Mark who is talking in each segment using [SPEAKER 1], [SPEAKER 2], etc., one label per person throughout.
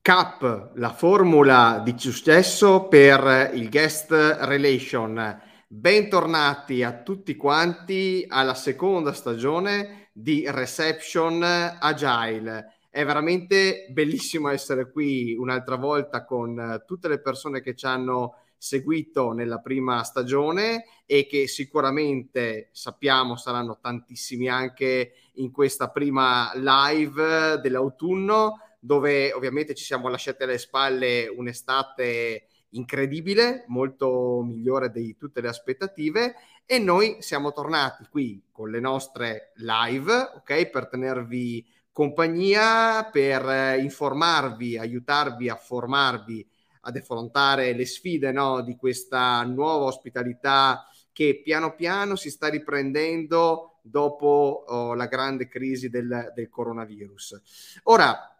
[SPEAKER 1] CAP, la formula di successo per il guest relation. Bentornati a tutti quanti alla seconda stagione di Reception Agile. È veramente bellissimo essere qui un'altra volta con tutte le persone che ci hanno seguito nella prima stagione e che sicuramente sappiamo saranno tantissimi anche in questa prima live dell'autunno dove ovviamente ci siamo lasciati alle spalle un'estate incredibile, molto migliore di tutte le aspettative e noi siamo tornati qui con le nostre live, ok, per tenervi compagnia, per informarvi, aiutarvi a formarvi, ad affrontare le sfide no, di questa nuova ospitalità che piano piano si sta riprendendo dopo oh, la grande crisi del, del coronavirus. Ora,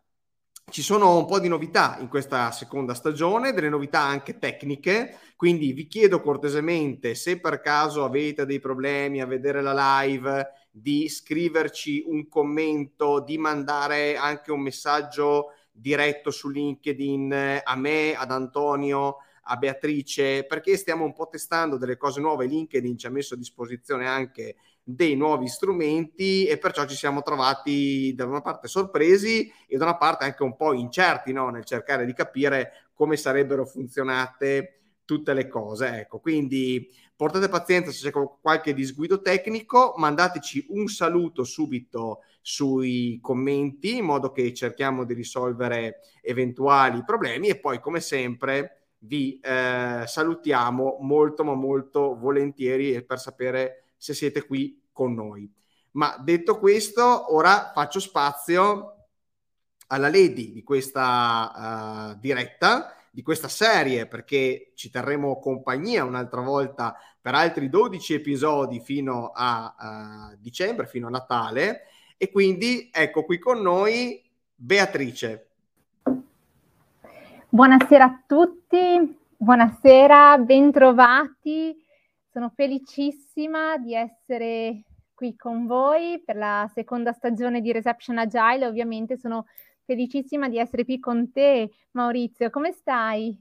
[SPEAKER 1] ci sono un po' di novità in questa seconda stagione, delle novità anche tecniche, quindi vi chiedo cortesemente se per caso avete dei problemi a vedere la live, di scriverci un commento, di mandare anche un messaggio diretto su LinkedIn a me, ad Antonio, a Beatrice, perché stiamo un po' testando delle cose nuove. LinkedIn ci ha messo a disposizione anche dei nuovi strumenti e perciò ci siamo trovati da una parte sorpresi e da una parte anche un po' incerti no? nel cercare di capire come sarebbero funzionate tutte le cose. Ecco, quindi portate pazienza se c'è qualche disguido tecnico, mandateci un saluto subito sui commenti in modo che cerchiamo di risolvere eventuali problemi e poi come sempre vi eh, salutiamo molto ma molto volentieri per sapere se siete qui con noi. Ma detto questo, ora faccio spazio alla lady di questa uh, diretta, di questa serie, perché ci terremo compagnia un'altra volta per altri 12 episodi fino a uh, dicembre, fino a Natale. E quindi ecco qui con noi Beatrice.
[SPEAKER 2] Buonasera a tutti, buonasera, bentrovati sono felicissima di essere qui con voi per la seconda stagione di Reception Agile. Ovviamente sono felicissima di essere qui con te, Maurizio. Come stai?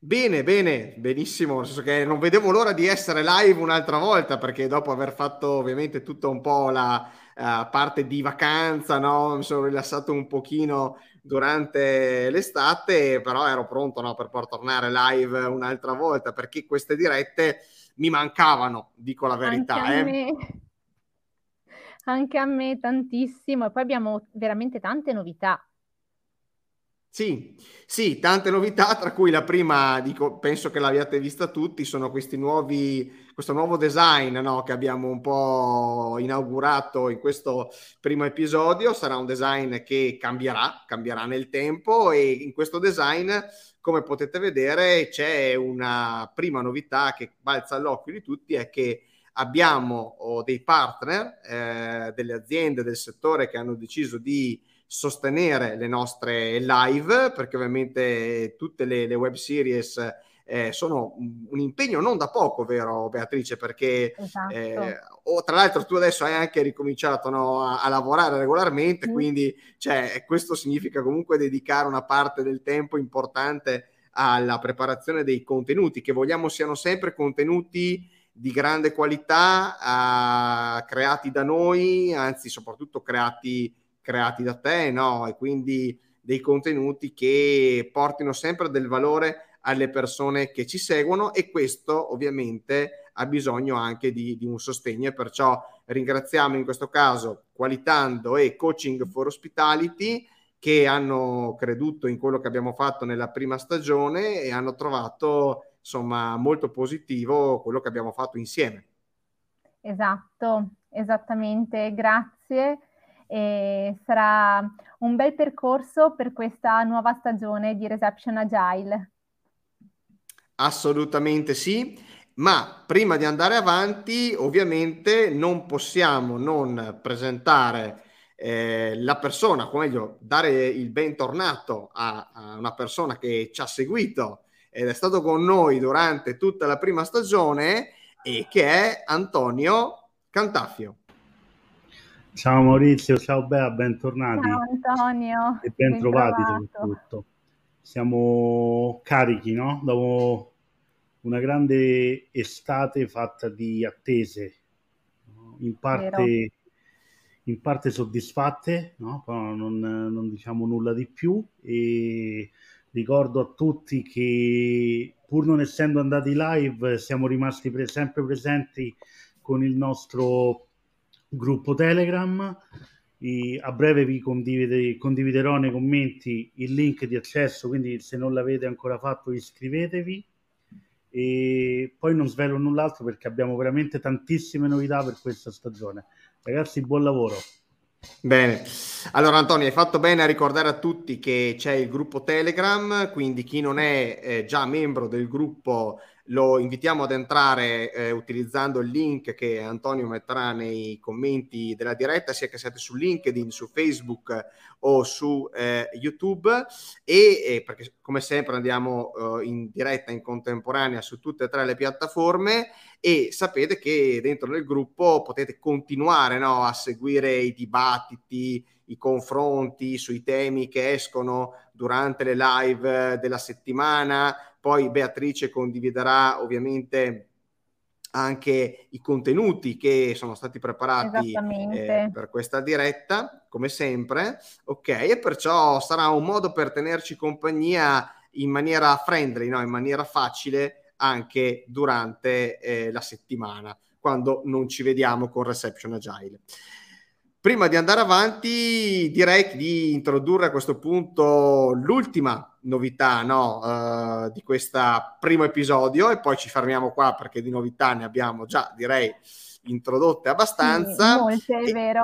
[SPEAKER 1] Bene, bene, benissimo, nel senso che non vedevo l'ora di essere live un'altra volta perché dopo aver fatto ovviamente tutta un po' la uh, parte di vacanza, no? mi sono rilassato un pochino durante l'estate, però ero pronto no, per poi tornare live un'altra volta perché queste dirette mi mancavano, dico la verità.
[SPEAKER 2] Anche
[SPEAKER 1] eh.
[SPEAKER 2] Anche a me tantissimo. E poi abbiamo veramente tante novità.
[SPEAKER 1] Sì, sì, tante novità, tra cui la prima, dico, penso che l'abbiate vista tutti, sono questi nuovi, questo nuovo design no, che abbiamo un po' inaugurato in questo primo episodio. Sarà un design che cambierà, cambierà nel tempo e in questo design come potete vedere c'è una prima novità che balza all'occhio di tutti è che abbiamo dei partner, eh, delle aziende del settore che hanno deciso di sostenere le nostre live perché ovviamente tutte le, le web series eh, sono un impegno non da poco, vero Beatrice? Perché esatto. eh, oh, tra l'altro tu adesso hai anche ricominciato no, a, a, lavorare regolarmente, mm. quindi cioè, questo significa comunque dedicare una parte del tempo importante alla preparazione dei contenuti, che vogliamo siano sempre contenuti di grande qualità, uh, creati da noi, anzi soprattutto creati, creati da te, no? E quindi dei contenuti che portino sempre del valore alle persone che ci seguono e questo ovviamente ha bisogno anche di, di un sostegno e perciò ringraziamo in questo caso Qualitando e Coaching for Hospitality che hanno creduto in quello che abbiamo fatto nella prima stagione e hanno trovato insomma molto positivo quello che abbiamo fatto insieme.
[SPEAKER 2] Esatto, esattamente, grazie. E sarà un bel percorso per questa nuova stagione di Reception Agile.
[SPEAKER 1] Assolutamente sì, ma prima di andare avanti ovviamente non possiamo non presentare eh, la persona, o meglio, dare il bentornato a, a una persona che ci ha seguito ed è stato con noi durante tutta la prima stagione e che è Antonio Cantafio.
[SPEAKER 3] Ciao Maurizio, ciao Bea, bentornati.
[SPEAKER 2] Ciao Antonio.
[SPEAKER 3] E ben, ben trovati soprattutto. Siamo carichi, no? Dopo una grande estate fatta di attese, in parte, in parte soddisfatte, no? non, non, diciamo nulla di più e ricordo a tutti che pur non essendo andati live siamo rimasti pre- sempre presenti con il nostro gruppo Telegram. E a breve vi condivide, condividerò nei commenti il link di accesso, quindi se non l'avete ancora fatto iscrivetevi. E poi non svelo null'altro perché abbiamo veramente tantissime novità per questa stagione. Ragazzi, buon lavoro.
[SPEAKER 1] Bene, allora Antonio hai fatto bene a ricordare a tutti che c'è il gruppo Telegram, quindi chi non è eh, già membro del gruppo lo invitiamo ad entrare eh, utilizzando il link che Antonio metterà nei commenti della diretta, sia che siate su LinkedIn, su Facebook o su eh, YouTube. E, e, perché come sempre andiamo eh, in diretta in contemporanea su tutte e tre le piattaforme. E sapete che dentro nel gruppo potete continuare no, a seguire i dibattiti, i confronti sui temi che escono durante le live della settimana. Poi Beatrice condividerà ovviamente anche i contenuti che sono stati preparati eh, per questa diretta, come sempre. Ok, e perciò sarà un modo per tenerci compagnia in maniera friendly, no? in maniera facile anche durante eh, la settimana, quando non ci vediamo con Reception Agile. Prima di andare avanti, direi di introdurre a questo punto l'ultima novità no, uh, di questo primo episodio e poi ci fermiamo qua perché di novità ne abbiamo già, direi, introdotte abbastanza.
[SPEAKER 2] Sì, molte, è vero.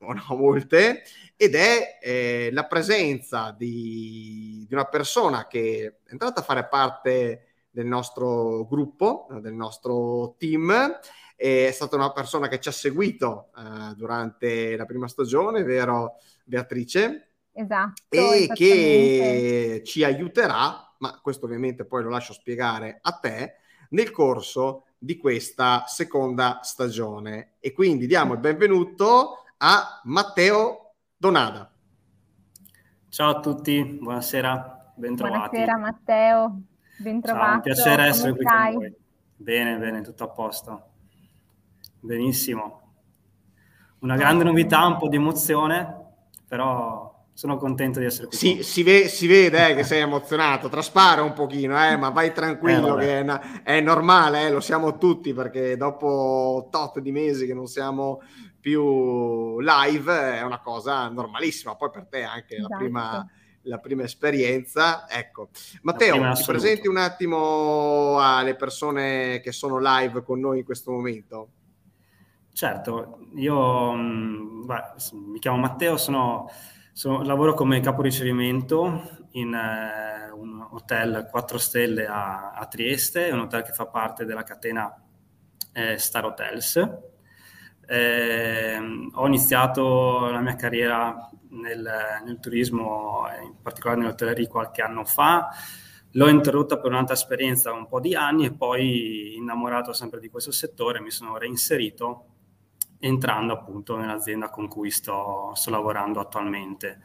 [SPEAKER 1] Oh no, molte. Ed è eh, la presenza di, di una persona che è entrata a fare parte del nostro gruppo, del nostro team è stata una persona che ci ha seguito uh, durante la prima stagione, vero Beatrice?
[SPEAKER 2] Esatto.
[SPEAKER 1] E che ci aiuterà, ma questo ovviamente poi lo lascio spiegare a te, nel corso di questa seconda stagione. E quindi diamo il benvenuto a Matteo Donada.
[SPEAKER 4] Ciao a tutti, buonasera, bentrovati.
[SPEAKER 2] Buonasera Matteo, bentrovato.
[SPEAKER 4] Ciao, un piacere essere qui con voi. Bene, bene, tutto a posto. Benissimo. Una grande novità, un po' di emozione, però sono contento di essere qui.
[SPEAKER 1] Sì, si, ve- si, vede eh, che sei emozionato, traspare un pochino, eh, ma vai tranquillo eh, che è, na- è normale, eh, lo siamo tutti perché dopo tot di mesi che non siamo più live è una cosa normalissima, poi per te anche esatto. la prima la prima esperienza. Ecco, Matteo, ti presenti un attimo alle persone che sono live con noi in questo momento?
[SPEAKER 4] Certo, io mm, beh, mi chiamo Matteo, sono, sono, lavoro come capo ricevimento in eh, un hotel 4 stelle a, a, Trieste, un hotel che fa parte della catena eh, Star Hotels. Eh, ho iniziato la mia carriera nel, nel turismo, in particolare nell'hotelleria qualche anno fa, l'ho interrotta per un'altra esperienza un po' di anni e poi innamorato sempre di questo settore mi sono reinserito entrando appunto nell'azienda con cui sto, sto lavorando attualmente.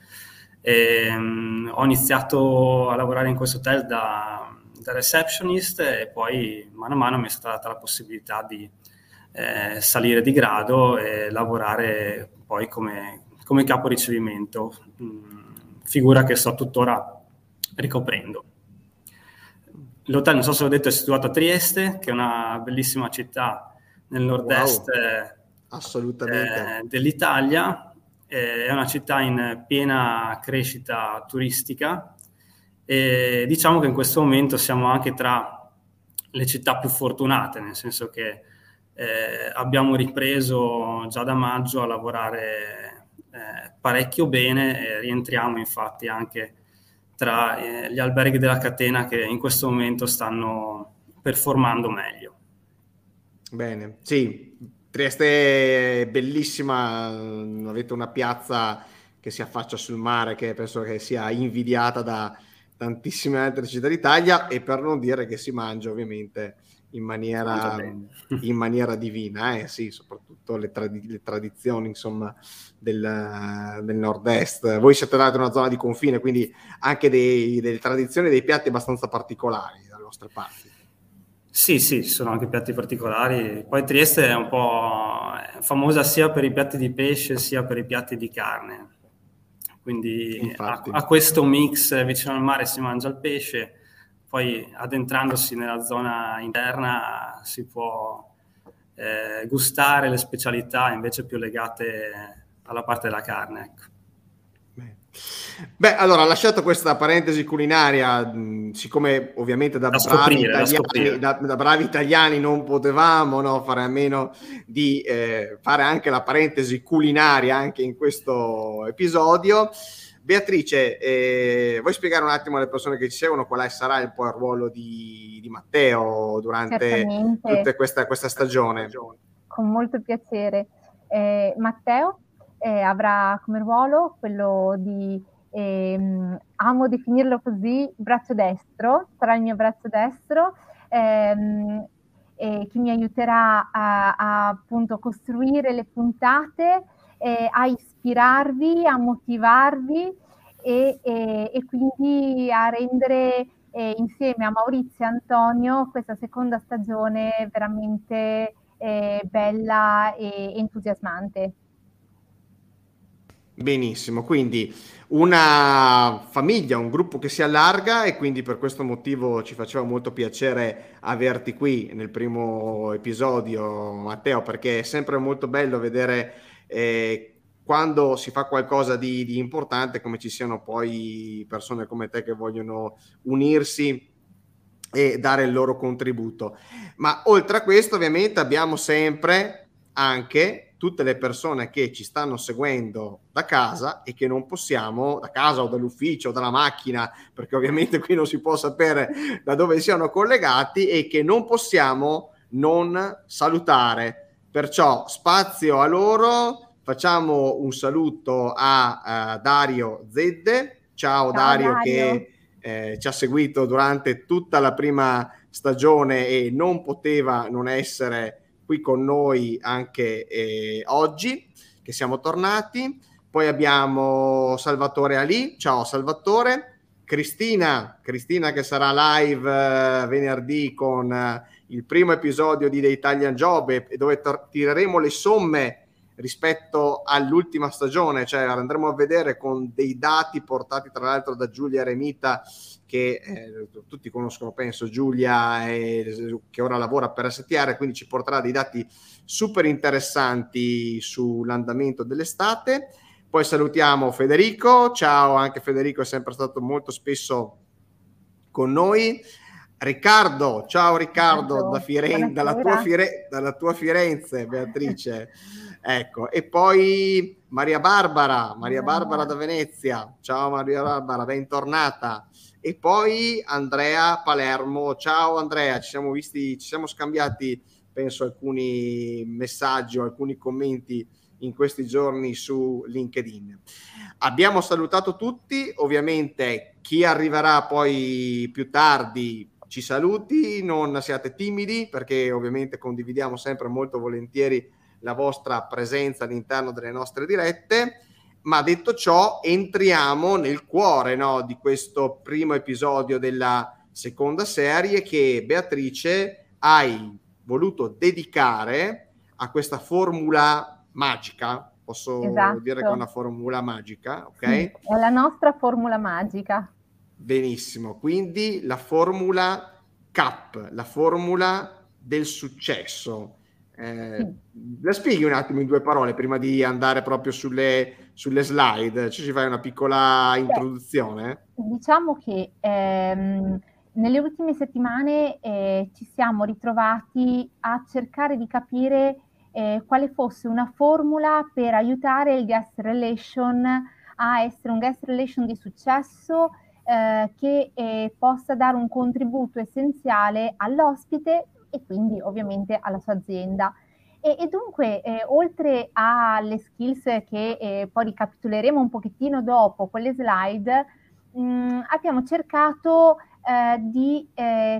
[SPEAKER 4] E, um, ho iniziato a lavorare in questo hotel da, da, receptionist e poi mano a mano mi è stata data la possibilità di eh, salire di grado e lavorare poi come, come capo ricevimento, mm, figura che sto tuttora ricoprendo. L'hotel, non so se l'ho detto, è situato a Trieste, che è una bellissima città nel nord-est wow
[SPEAKER 1] Assolutamente.
[SPEAKER 4] Eh, dell'Italia. Eh, è una città in piena crescita turistica e diciamo che in questo momento siamo anche tra le città più fortunate, nel senso che eh, abbiamo ripreso già da maggio a lavorare eh, parecchio bene e rientriamo infatti anche tra eh, gli alberghi della catena che in questo momento stanno performando meglio.
[SPEAKER 1] Bene, sì, Trieste è bellissima, avete una piazza che si affaccia sul mare che penso che sia invidiata da tantissime altre città d'Italia e per non dire che si mangia ovviamente in maniera, in maniera divina, eh? sì, soprattutto le, tradi- le tradizioni insomma, del, del, nord-est. Voi siete dati in una zona di confine, quindi anche dei, delle tradizioni, dei piatti abbastanza particolari dalle nostre parti.
[SPEAKER 4] Sì, sì, ci sono anche piatti particolari. Poi Trieste è un po' famosa sia per i piatti di pesce sia per i piatti di carne. Quindi a, a questo mix vicino al mare si mangia il pesce, poi addentrandosi nella zona interna si può eh, gustare le specialità invece più legate alla parte della carne. Ecco.
[SPEAKER 1] Beh, allora, lasciato questa parentesi culinaria, siccome ovviamente da, da bravi, italiani, da, da bravi, italiani, non potevamo no, fare a meno di eh, fare anche la parentesi culinaria anche in questo episodio, Beatrice, eh, vuoi spiegare un attimo alle persone che ci seguono qual è, sarà il, il ruolo di, di, Matteo durante tutta questa, questa, stagione?
[SPEAKER 2] Con molto piacere. Eh, Matteo eh, avrà come ruolo quello di, ehm, amo definirlo così, braccio destro, sarà il mio braccio destro. Ehm, che mi aiuterà a, a appunto costruire le puntate eh, a ispirarvi, a motivarvi e, e, e quindi a rendere eh, insieme a Maurizio e Antonio questa seconda stagione veramente eh, bella e entusiasmante.
[SPEAKER 1] Benissimo, quindi una famiglia, un gruppo che si allarga e quindi per questo motivo ci faceva molto piacere averti qui nel primo episodio, Matteo, perché è sempre molto bello vedere eh, quando si fa qualcosa di, di, importante come ci siano poi persone come te che vogliono unirsi e dare il loro contributo. Ma oltre a questo ovviamente abbiamo sempre anche tutte le persone che ci stanno seguendo da casa e che non possiamo, da casa o dall'ufficio o dalla macchina, perché ovviamente qui non si può sapere da dove siano collegati e che non possiamo non salutare. Perciò spazio a loro, facciamo un saluto a uh, Dario Zedde. Ciao, Ciao Dario, Dario, che eh, ci ha seguito durante tutta la prima stagione e non poteva non essere qui con noi anche eh, oggi, che siamo tornati. Poi abbiamo Salvatore Ali. Ciao Salvatore. Cristina, Cristina che sarà live eh, venerdì con eh, il primo episodio di The Italian Job e, dove tor- tireremo le somme rispetto all'ultima stagione, cioè andremo a vedere con dei dati portati tra l'altro da Giulia Remita che eh, tutti conoscono penso Giulia eh, che ora lavora per STR quindi ci porterà dei dati super interessanti sull'andamento dell'estate poi salutiamo Federico ciao anche Federico è sempre stato molto spesso con noi Riccardo, ciao Riccardo, da Firen- dalla, tua Fire- dalla, tua Firenze, Beatrice. ecco, e poi Maria Barbara, Maria Barbara da Venezia. Ciao Maria Barbara, bentornata. E poi Andrea Palermo. Ciao Andrea, ci siamo visti, ci siamo scambiati, penso, alcuni messaggi o alcuni commenti in questi giorni su LinkedIn. Abbiamo salutato tutti, ovviamente chi arriverà poi più tardi ci saluti, non siate timidi perché ovviamente condividiamo sempre molto volentieri la vostra presenza all'interno delle nostre dirette. Ma detto ciò, entriamo nel cuore no, di questo primo episodio della seconda serie che Beatrice hai voluto dedicare a questa formula magica. Posso esatto. dire che è una formula magica, ok? Sì,
[SPEAKER 2] è la nostra formula magica.
[SPEAKER 1] Benissimo, quindi la formula CAP, la formula del successo. Eh, la spieghi un attimo in due parole prima di andare proprio sulle, sulle slide? Ci fai una piccola introduzione?
[SPEAKER 2] Diciamo che ehm, nelle ultime settimane eh, ci siamo ritrovati a cercare di capire eh, quale fosse una formula per aiutare il guest relation a essere un guest relation di successo eh, che eh, possa dare un contributo essenziale all'ospite e quindi ovviamente alla sua azienda. E, e dunque, eh, oltre alle skills che eh, poi ricapitoleremo un pochettino dopo con le slide, mh, mm, abbiamo cercato eh, di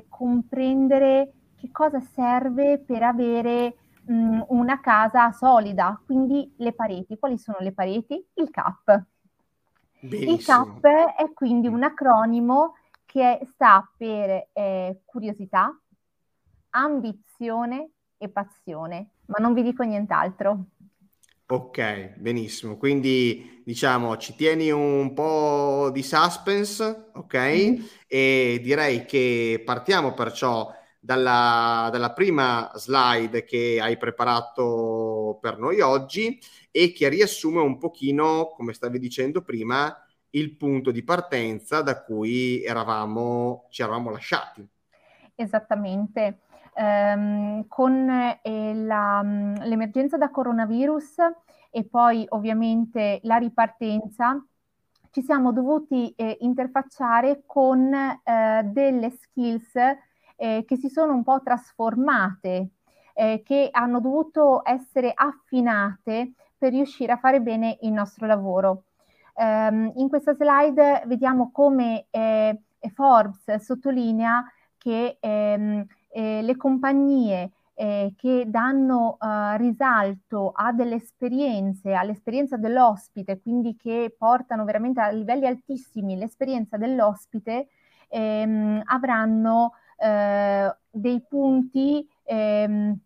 [SPEAKER 2] comprendere che cosa serve per avere mh, mm, una casa solida, quindi le pareti. Quali sono le pareti? Il CAP. Benissimo. Il CAP è quindi un acronimo che sta per eh, curiosità, ambizione e passione, ma non vi dico nient'altro.
[SPEAKER 1] Ok, benissimo. Quindi diciamo ci tieni un po' di suspense, ok? Mm-hmm. E direi che partiamo perciò dalla, dalla, prima slide che hai preparato per noi oggi e che riassume un pochino, come stavi dicendo prima, il punto di partenza da cui eravamo, ci eravamo lasciati.
[SPEAKER 2] Esattamente. Um, con eh, la, l'emergenza da coronavirus e poi ovviamente la ripartenza, ci siamo dovuti eh, interfacciare con eh, delle skills eh, che si sono un po' trasformate, eh, che hanno dovuto essere affinate per riuscire a fare bene il nostro lavoro. Um, in questa slide vediamo come eh, Forbes sottolinea che ehm, eh, le compagnie eh, che danno uh, risalto a delle esperienze, all'esperienza dell'ospite, quindi che portano veramente a livelli altissimi l'esperienza dell'ospite, ehm, avranno eh, dei punti ehm,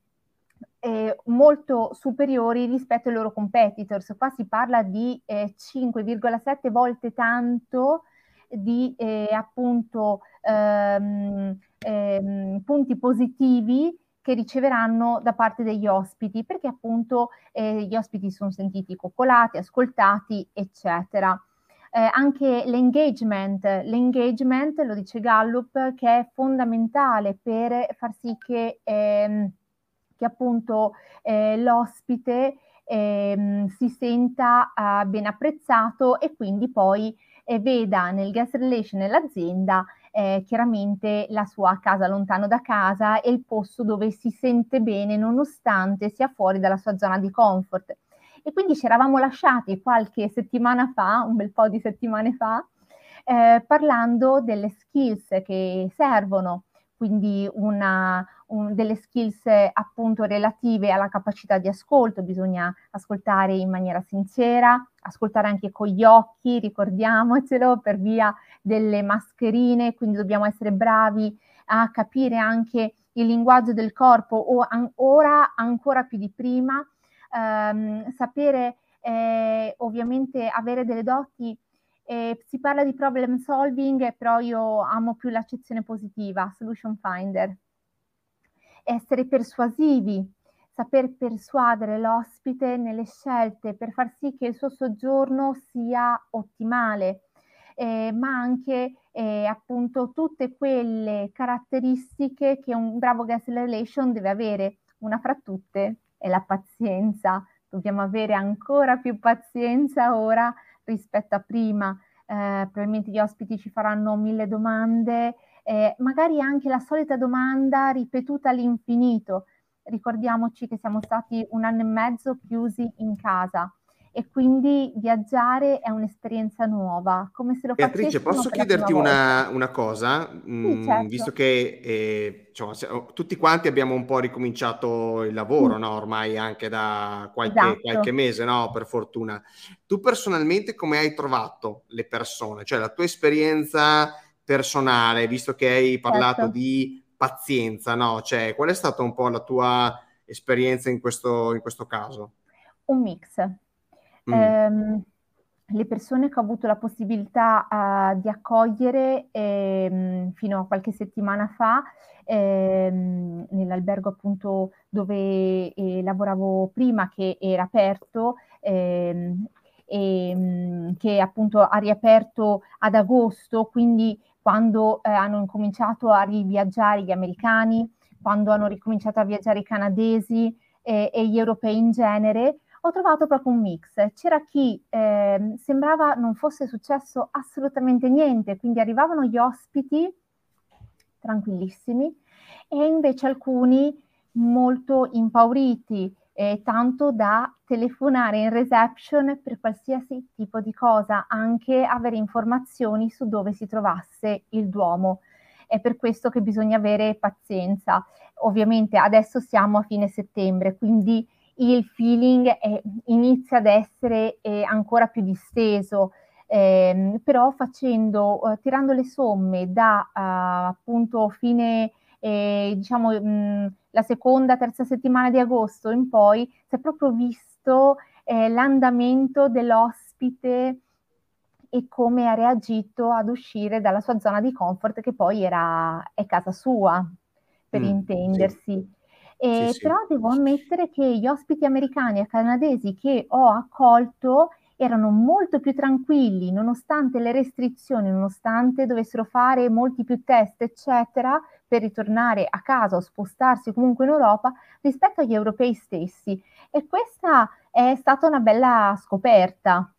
[SPEAKER 2] eh, molto superiori rispetto ai loro competitors. Qua si parla di eh, 5,7 volte tanto di eh, appunto ehm, ehm, punti positivi che riceveranno da parte degli ospiti, perché appunto eh, gli ospiti sono sentiti coccolati, ascoltati, eccetera. Eh, anche l'engagement, l'engagement, lo dice Gallup, che è fondamentale per far sì che, ehm, che appunto eh, l'ospite ehm, si senta eh, ben apprezzato e quindi poi eh, veda nel guest relation nell'azienda eh, chiaramente la sua casa lontano da casa e il posto dove si sente bene nonostante sia fuori dalla sua zona di comfort. E quindi ci eravamo lasciati qualche settimana fa, un bel po' di settimane fa, eh, parlando delle skills che servono, quindi una, un, delle skills appunto relative alla capacità di ascolto, bisogna ascoltare in maniera sincera, ascoltare anche con gli occhi, ricordiamocelo, per via delle mascherine, quindi dobbiamo essere bravi a capire anche il linguaggio del corpo o an- ora ancora più di prima ehm, sapere eh, ovviamente avere delle doti. Eh, si parla di problem solving, però io amo più l'accezione positiva, solution finder. Essere persuasivi, saper persuadere l'ospite nelle scelte per far sì che il suo soggiorno sia ottimale, eh, ma anche eh, appunto tutte quelle caratteristiche che un bravo guest relation deve avere. Una fra tutte è la pazienza. Dobbiamo avere ancora più pazienza ora rispetto a prima. Eh, probabilmente gli ospiti ci faranno mille domande, eh, magari anche la solita domanda ripetuta all'infinito. Ricordiamoci che siamo stati un anno e mezzo chiusi in casa e quindi viaggiare è un'esperienza nuova, come se lo
[SPEAKER 1] Beatrice, posso chiederti una, una, cosa? Sì, mm, certo. Visto che eh, cioè, tutti quanti abbiamo un po' ricominciato il lavoro, mm. no? ormai anche da qualche, esatto. qualche mese, no? per fortuna. Tu personalmente come hai trovato le persone? Cioè la tua esperienza personale, visto che hai parlato certo. di pazienza, no? Cioè, qual è stata un po' la tua esperienza in questo, in questo caso?
[SPEAKER 2] Un mix, Mm. Ehm, le persone che ho avuto la possibilità uh, di accogliere ehm, fino a qualche settimana fa ehm, nell'albergo appunto dove eh, lavoravo prima che era aperto e, ehm, che appunto ha riaperto ad agosto, quindi quando eh, hanno incominciato a riviaggiare gli americani, quando hanno ricominciato a viaggiare i canadesi eh, e gli europei in genere, ho trovato proprio un mix. C'era chi eh, sembrava non fosse successo assolutamente niente, quindi arrivavano gli ospiti tranquillissimi e invece alcuni molto impauriti, eh, tanto da telefonare in reception per qualsiasi tipo di cosa, anche avere informazioni su dove si trovasse il Duomo. è per questo che bisogna avere pazienza. Ovviamente adesso siamo a fine settembre, quindi il feeling è, inizia ad essere eh, ancora più disteso, eh, però facendo, uh, tirando le somme da uh, appunto fine, eh, diciamo, mh, la seconda, terza settimana di agosto in poi, si è proprio visto eh, l'andamento dell'ospite e come ha reagito ad uscire dalla sua zona di comfort, che poi era, è casa sua, per mm, intendersi. Sì. E, sì, però sì. devo ammettere che gli ospiti americani e canadesi che ho accolto erano molto più tranquilli, nonostante le restrizioni, nonostante dovessero fare molti più test, eccetera, per ritornare a casa o spostarsi comunque in Europa rispetto agli europei stessi. E questa è stata una bella scoperta.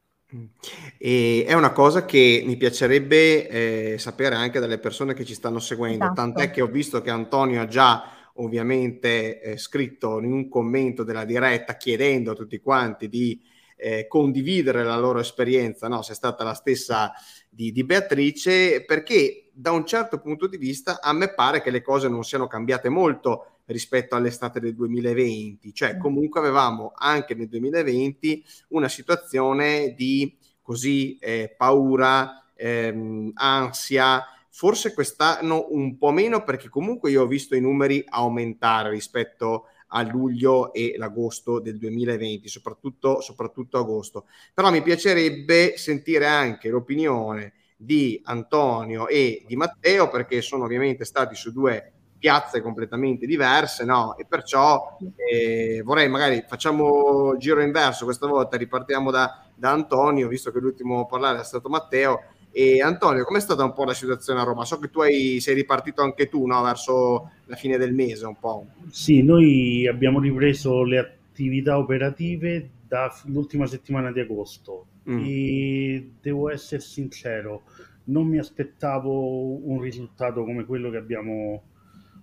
[SPEAKER 1] E è una cosa che mi piacerebbe eh, sapere anche dalle persone che ci stanno seguendo, esatto. tant'è che ho visto che Antonio ha già ovviamente eh, scritto in un commento della diretta chiedendo a tutti quanti di eh, condividere la loro esperienza, no? se è stata la stessa di, di, Beatrice, perché da un certo punto di vista a me pare che le cose non siano cambiate molto rispetto all'estate del 2020, cioè mm. comunque avevamo anche nel 2020 una situazione di così eh, paura, ehm, ansia, forse quest'anno un po' meno perché comunque io ho visto i numeri aumentare rispetto a luglio e l'agosto del 2020, soprattutto, soprattutto agosto. Però mi piacerebbe sentire anche l'opinione di Antonio e di Matteo perché sono ovviamente stati su due piazze completamente diverse, no? E perciò eh, vorrei magari facciamo giro inverso questa volta, ripartiamo da, da Antonio, visto che l'ultimo a parlare è stato Matteo. E Antonio, com'è stata un po' la situazione a Roma? So che tu hai, sei ripartito anche tu no? verso la fine del mese un po'.
[SPEAKER 3] Sì, noi abbiamo ripreso le attività operative dall'ultima settimana di agosto mm. e devo essere sincero, non mi aspettavo un risultato come quello che abbiamo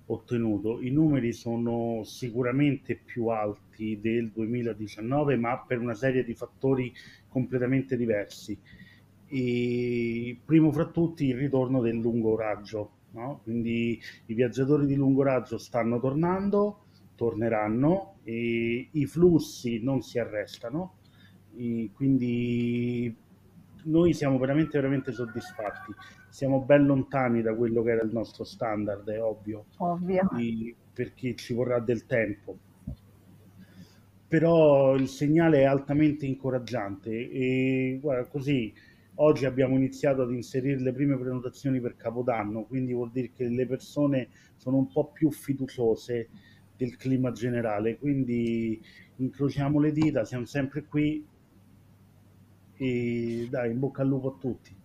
[SPEAKER 3] ottenuto. I numeri sono sicuramente più alti del 2019, ma per una serie di fattori completamente diversi. E primo fra tutti il ritorno del lungo raggio, no? quindi i viaggiatori di lungo raggio stanno tornando, torneranno e i flussi non si arrestano, quindi noi siamo veramente veramente soddisfatti siamo ben lontani da quello che era il nostro standard, è ovvio,
[SPEAKER 2] ovvio.
[SPEAKER 3] Perché ci vorrà del tempo. Però il segnale è altamente incoraggiante e guarda, così oggi abbiamo iniziato ad inserire le prime prenotazioni per Capodanno, quindi vuol dire che le persone sono un po' più fiduciose del clima generale, quindi incrociamo le dita, siamo sempre qui e dai, in bocca al lupo a tutti.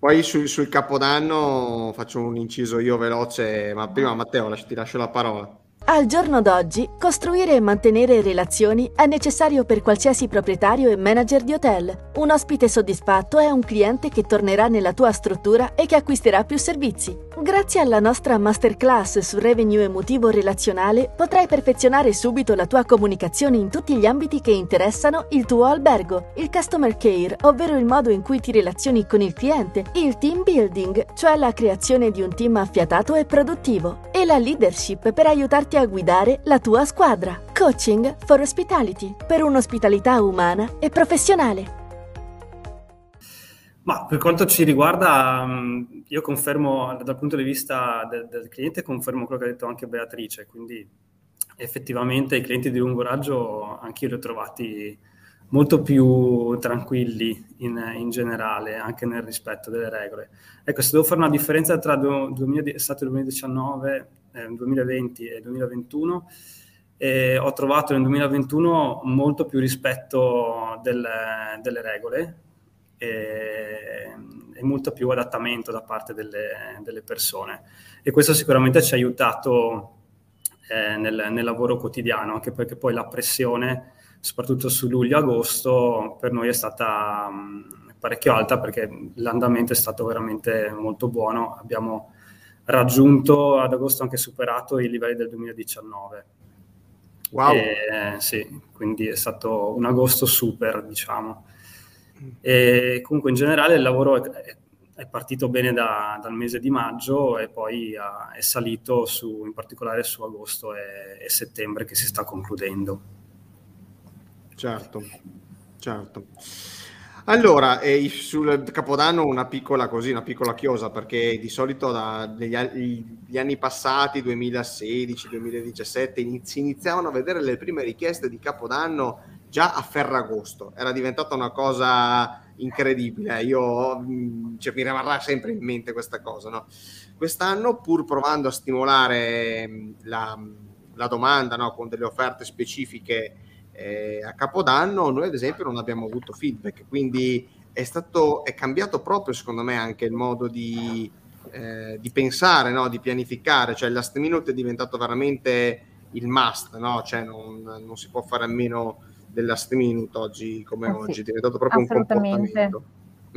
[SPEAKER 1] Poi sul, sul Capodanno faccio un inciso io veloce, ma prima Matteo ti lascio la parola.
[SPEAKER 5] Al giorno d'oggi, costruire e mantenere relazioni è necessario per qualsiasi proprietario e manager di hotel. Un ospite soddisfatto è un cliente che tornerà nella tua struttura e che acquisterà più servizi. Grazie alla nostra masterclass su revenue emotivo relazionale potrai perfezionare subito la tua comunicazione in tutti gli ambiti che interessano il tuo albergo, il customer care, ovvero il modo in cui ti relazioni con il cliente, il team building, cioè la creazione di un team affiatato e produttivo, e la leadership per aiutarti a guidare la tua squadra. Coaching for Hospitality, per un'ospitalità umana e professionale.
[SPEAKER 4] Ma per quanto ci riguarda, mm, io confermo dal punto di vista del, del, cliente, confermo quello che ha detto anche Beatrice, quindi effettivamente i clienti di lungo raggio anche io li ho trovati molto più tranquilli in, in generale, anche nel rispetto delle regole. Ecco, se devo fare una differenza tra do, 2000, estate 2019, eh, 2020 e 2021, eh, ho trovato nel 2021 molto più rispetto del, delle regole, e, e molto più adattamento da parte delle, delle, persone. E questo sicuramente ci ha aiutato eh, nel, nel, lavoro quotidiano, anche perché poi la pressione, soprattutto su luglio-agosto, per noi è stata mh, parecchio alta perché l'andamento è stato veramente molto buono. Abbiamo raggiunto ad agosto anche superato i livelli del 2019. Wow. E, eh, sì, quindi è stato un agosto super, diciamo. E comunque in generale il lavoro è, è partito bene da, dal mese di maggio e poi ha, è salito su, in particolare su agosto e, e settembre che si sta concludendo.
[SPEAKER 1] Certo, certo. Allora, eh, sul Capodanno una piccola così, una piccola chiosa, perché di solito dagli anni passati, 2016, 2017, inizi, iniziavano a vedere le prime richieste di Capodanno già a Ferragosto. Era diventata una cosa incredibile. Io mm, cioè, mi rimarrà sempre in mente questa cosa. No? Quest'anno, pur provando a stimolare mm, la, la domanda no? con delle offerte specifiche eh, a Capodanno, noi ad esempio non abbiamo avuto feedback, quindi è stato è cambiato proprio secondo me anche il modo di, eh, di pensare, no? di pianificare, cioè il last minute è diventato veramente il must, no? cioè non, non si può fare a meno del last minute oggi come eh oggi, sì, è diventato proprio un comportamento.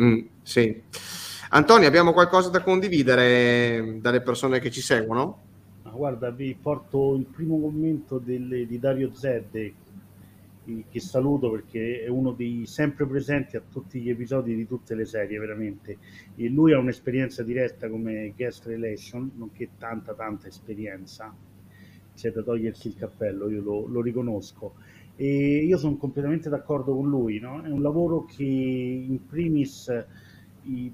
[SPEAKER 1] Mm, sì. Antonio, abbiamo qualcosa da condividere dalle persone che ci seguono?
[SPEAKER 3] guarda, vi porto il primo commento del, di Dario Zedde che saluto perché è uno dei sempre presenti a tutti gli episodi di tutte le serie, veramente. E lui ha un'esperienza diretta come guest relation, nonché tanta, tanta esperienza. C'è da togliersi il cappello, io lo, lo riconosco. E io sono completamente d'accordo con lui, no? È un lavoro che in primis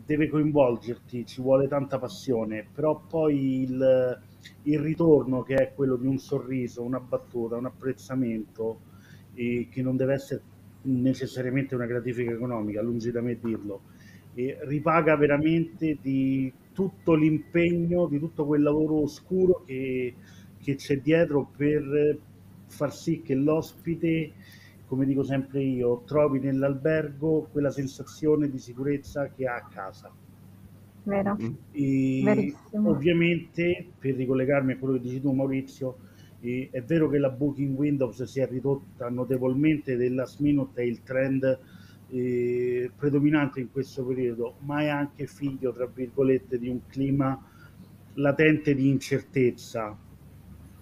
[SPEAKER 3] deve coinvolgerti, ci vuole tanta passione, però poi il, il ritorno che è quello di un sorriso, una battuta, un apprezzamento, e che non deve essere necessariamente una gratifica economica, lungi da me dirlo, e ripaga veramente di tutto l'impegno, di tutto quel lavoro oscuro che, che c'è dietro per far sì che l'ospite, come dico sempre io, trovi nell'albergo quella sensazione di sicurezza che ha a casa.
[SPEAKER 2] Vero.
[SPEAKER 3] E ovviamente, per ricollegarmi a quello che dici tu Maurizio, e è vero che la booking Windows si è ridotta notevolmente del last minute è il trend eh, predominante in questo periodo, ma è anche figlio, tra virgolette, di un clima latente di incertezza.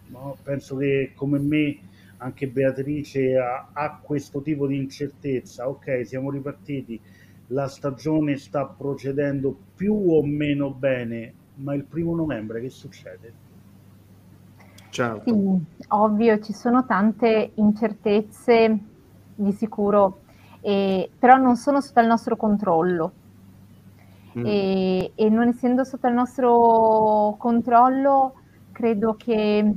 [SPEAKER 3] No? Penso che come me anche Beatrice ha, ha questo tipo di incertezza. Ok, siamo ripartiti, la stagione sta procedendo più o meno bene, ma il primo novembre che succede?
[SPEAKER 2] Certo. Sì, ovvio, ci sono tante incertezze di sicuro, eh, però non sono sotto il nostro controllo. Mm. E, e, non essendo sotto il nostro controllo, credo che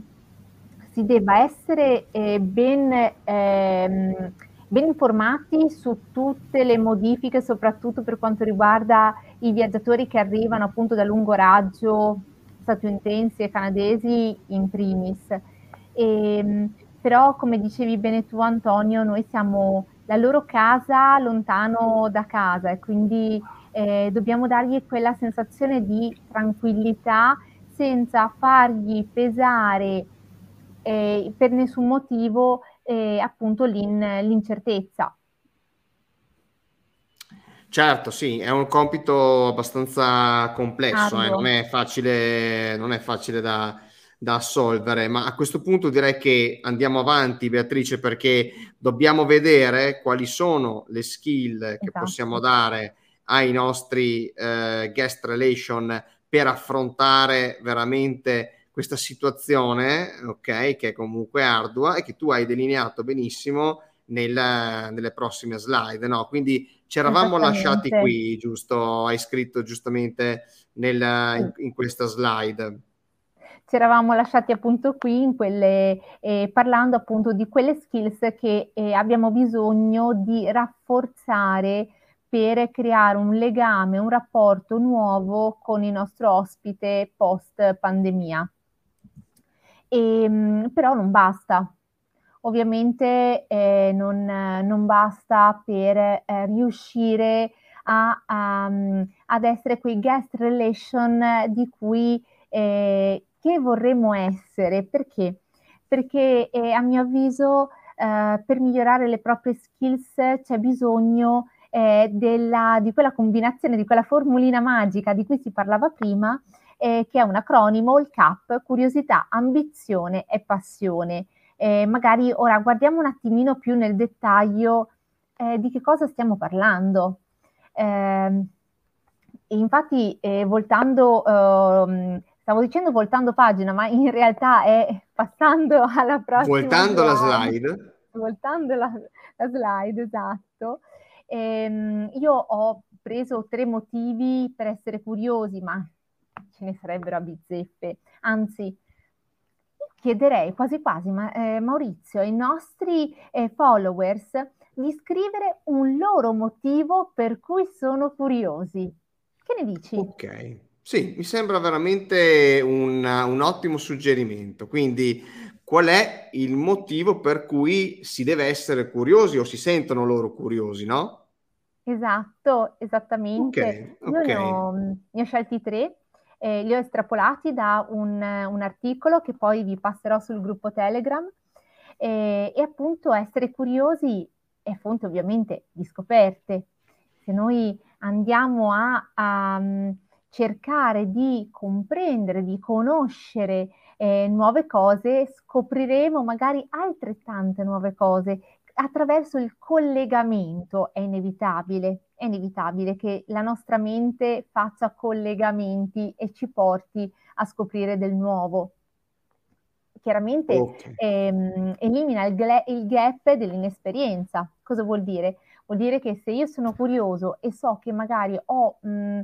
[SPEAKER 2] si debba essere eh, ben, ehm, ben informati su tutte le modifiche, soprattutto per quanto riguarda i viaggiatori che arrivano appunto da lungo raggio statunitensi e canadesi in primis. E, ehm, però, come dicevi bene tu, Antonio, noi siamo la loro casa lontano da casa e quindi eh, dobbiamo dargli quella sensazione di tranquillità senza fargli pesare eh, per nessun motivo eh, appunto l'in, l'incertezza.
[SPEAKER 1] Certo, sì, è un compito abbastanza complesso, eh, non è facile, non è facile da, da assolvere, ma a questo punto direi che andiamo avanti, Beatrice, perché dobbiamo vedere quali sono le skill che esatto. possiamo dare ai nostri eh, guest relation per affrontare veramente questa situazione, ok, che è comunque ardua e che tu hai delineato benissimo nel, nelle prossime slide, no? Quindi ci eravamo lasciati qui, giusto? Hai scritto giustamente nel, in, in, questa slide.
[SPEAKER 2] Ci eravamo lasciati appunto qui in quelle, eh, parlando appunto di quelle skills che eh, abbiamo bisogno di rafforzare per creare un legame, un rapporto nuovo con il nostro ospite post pandemia. E, ehm, però non basta, ovviamente eh, non, non, basta per eh, riuscire a, a, ad essere quei guest relation di cui eh, che vorremmo essere. Perché? Perché eh, a mio avviso eh, per migliorare le proprie skills c'è bisogno eh, della, di quella combinazione, di quella formulina magica di cui si parlava prima, che è un acronimo, il CAP, curiosità, ambizione e passione. Eh, magari ora guardiamo un attimino più nel dettaglio eh, di che cosa stiamo parlando. Eh, infatti, voltando, uh, stavo dicendo voltando pagina, ma in realtà è passando alla prossima.
[SPEAKER 1] Voltando slide. la slide.
[SPEAKER 2] Voltando la, la slide, esatto. Ehm, io ho preso tre motivi per essere curiosi, ma ce ne sarebbero a bizzeffe. Anzi, chiederei quasi quasi, ma, eh, Maurizio, ai nostri eh, followers di scrivere un loro motivo per cui sono curiosi. Che ne dici?
[SPEAKER 1] Ok, sì, mi sembra veramente un, un ottimo suggerimento. Quindi, qual è il motivo per cui si deve essere curiosi o si sentono loro curiosi, no?
[SPEAKER 2] Esatto, esattamente.
[SPEAKER 1] Ok, ok.
[SPEAKER 2] Io ne ho, ne ho scelti tre, eh, li ho estrapolati da un, un articolo che poi vi passerò sul gruppo Telegram. eh, e appunto essere curiosi è fonte ovviamente di scoperte. Se noi andiamo a, a mm, cercare di comprendere, di conoscere eh, nuove cose, scopriremo magari altrettante nuove cose attraverso il collegamento. È inevitabile, è inevitabile che la nostra mente faccia collegamenti e ci porti a scoprire del nuovo chiaramente okay. ehm, elimina il, gle- il gap dell'inesperienza. Cosa vuol dire? Vuol dire che se io sono curioso e so che magari ho mh,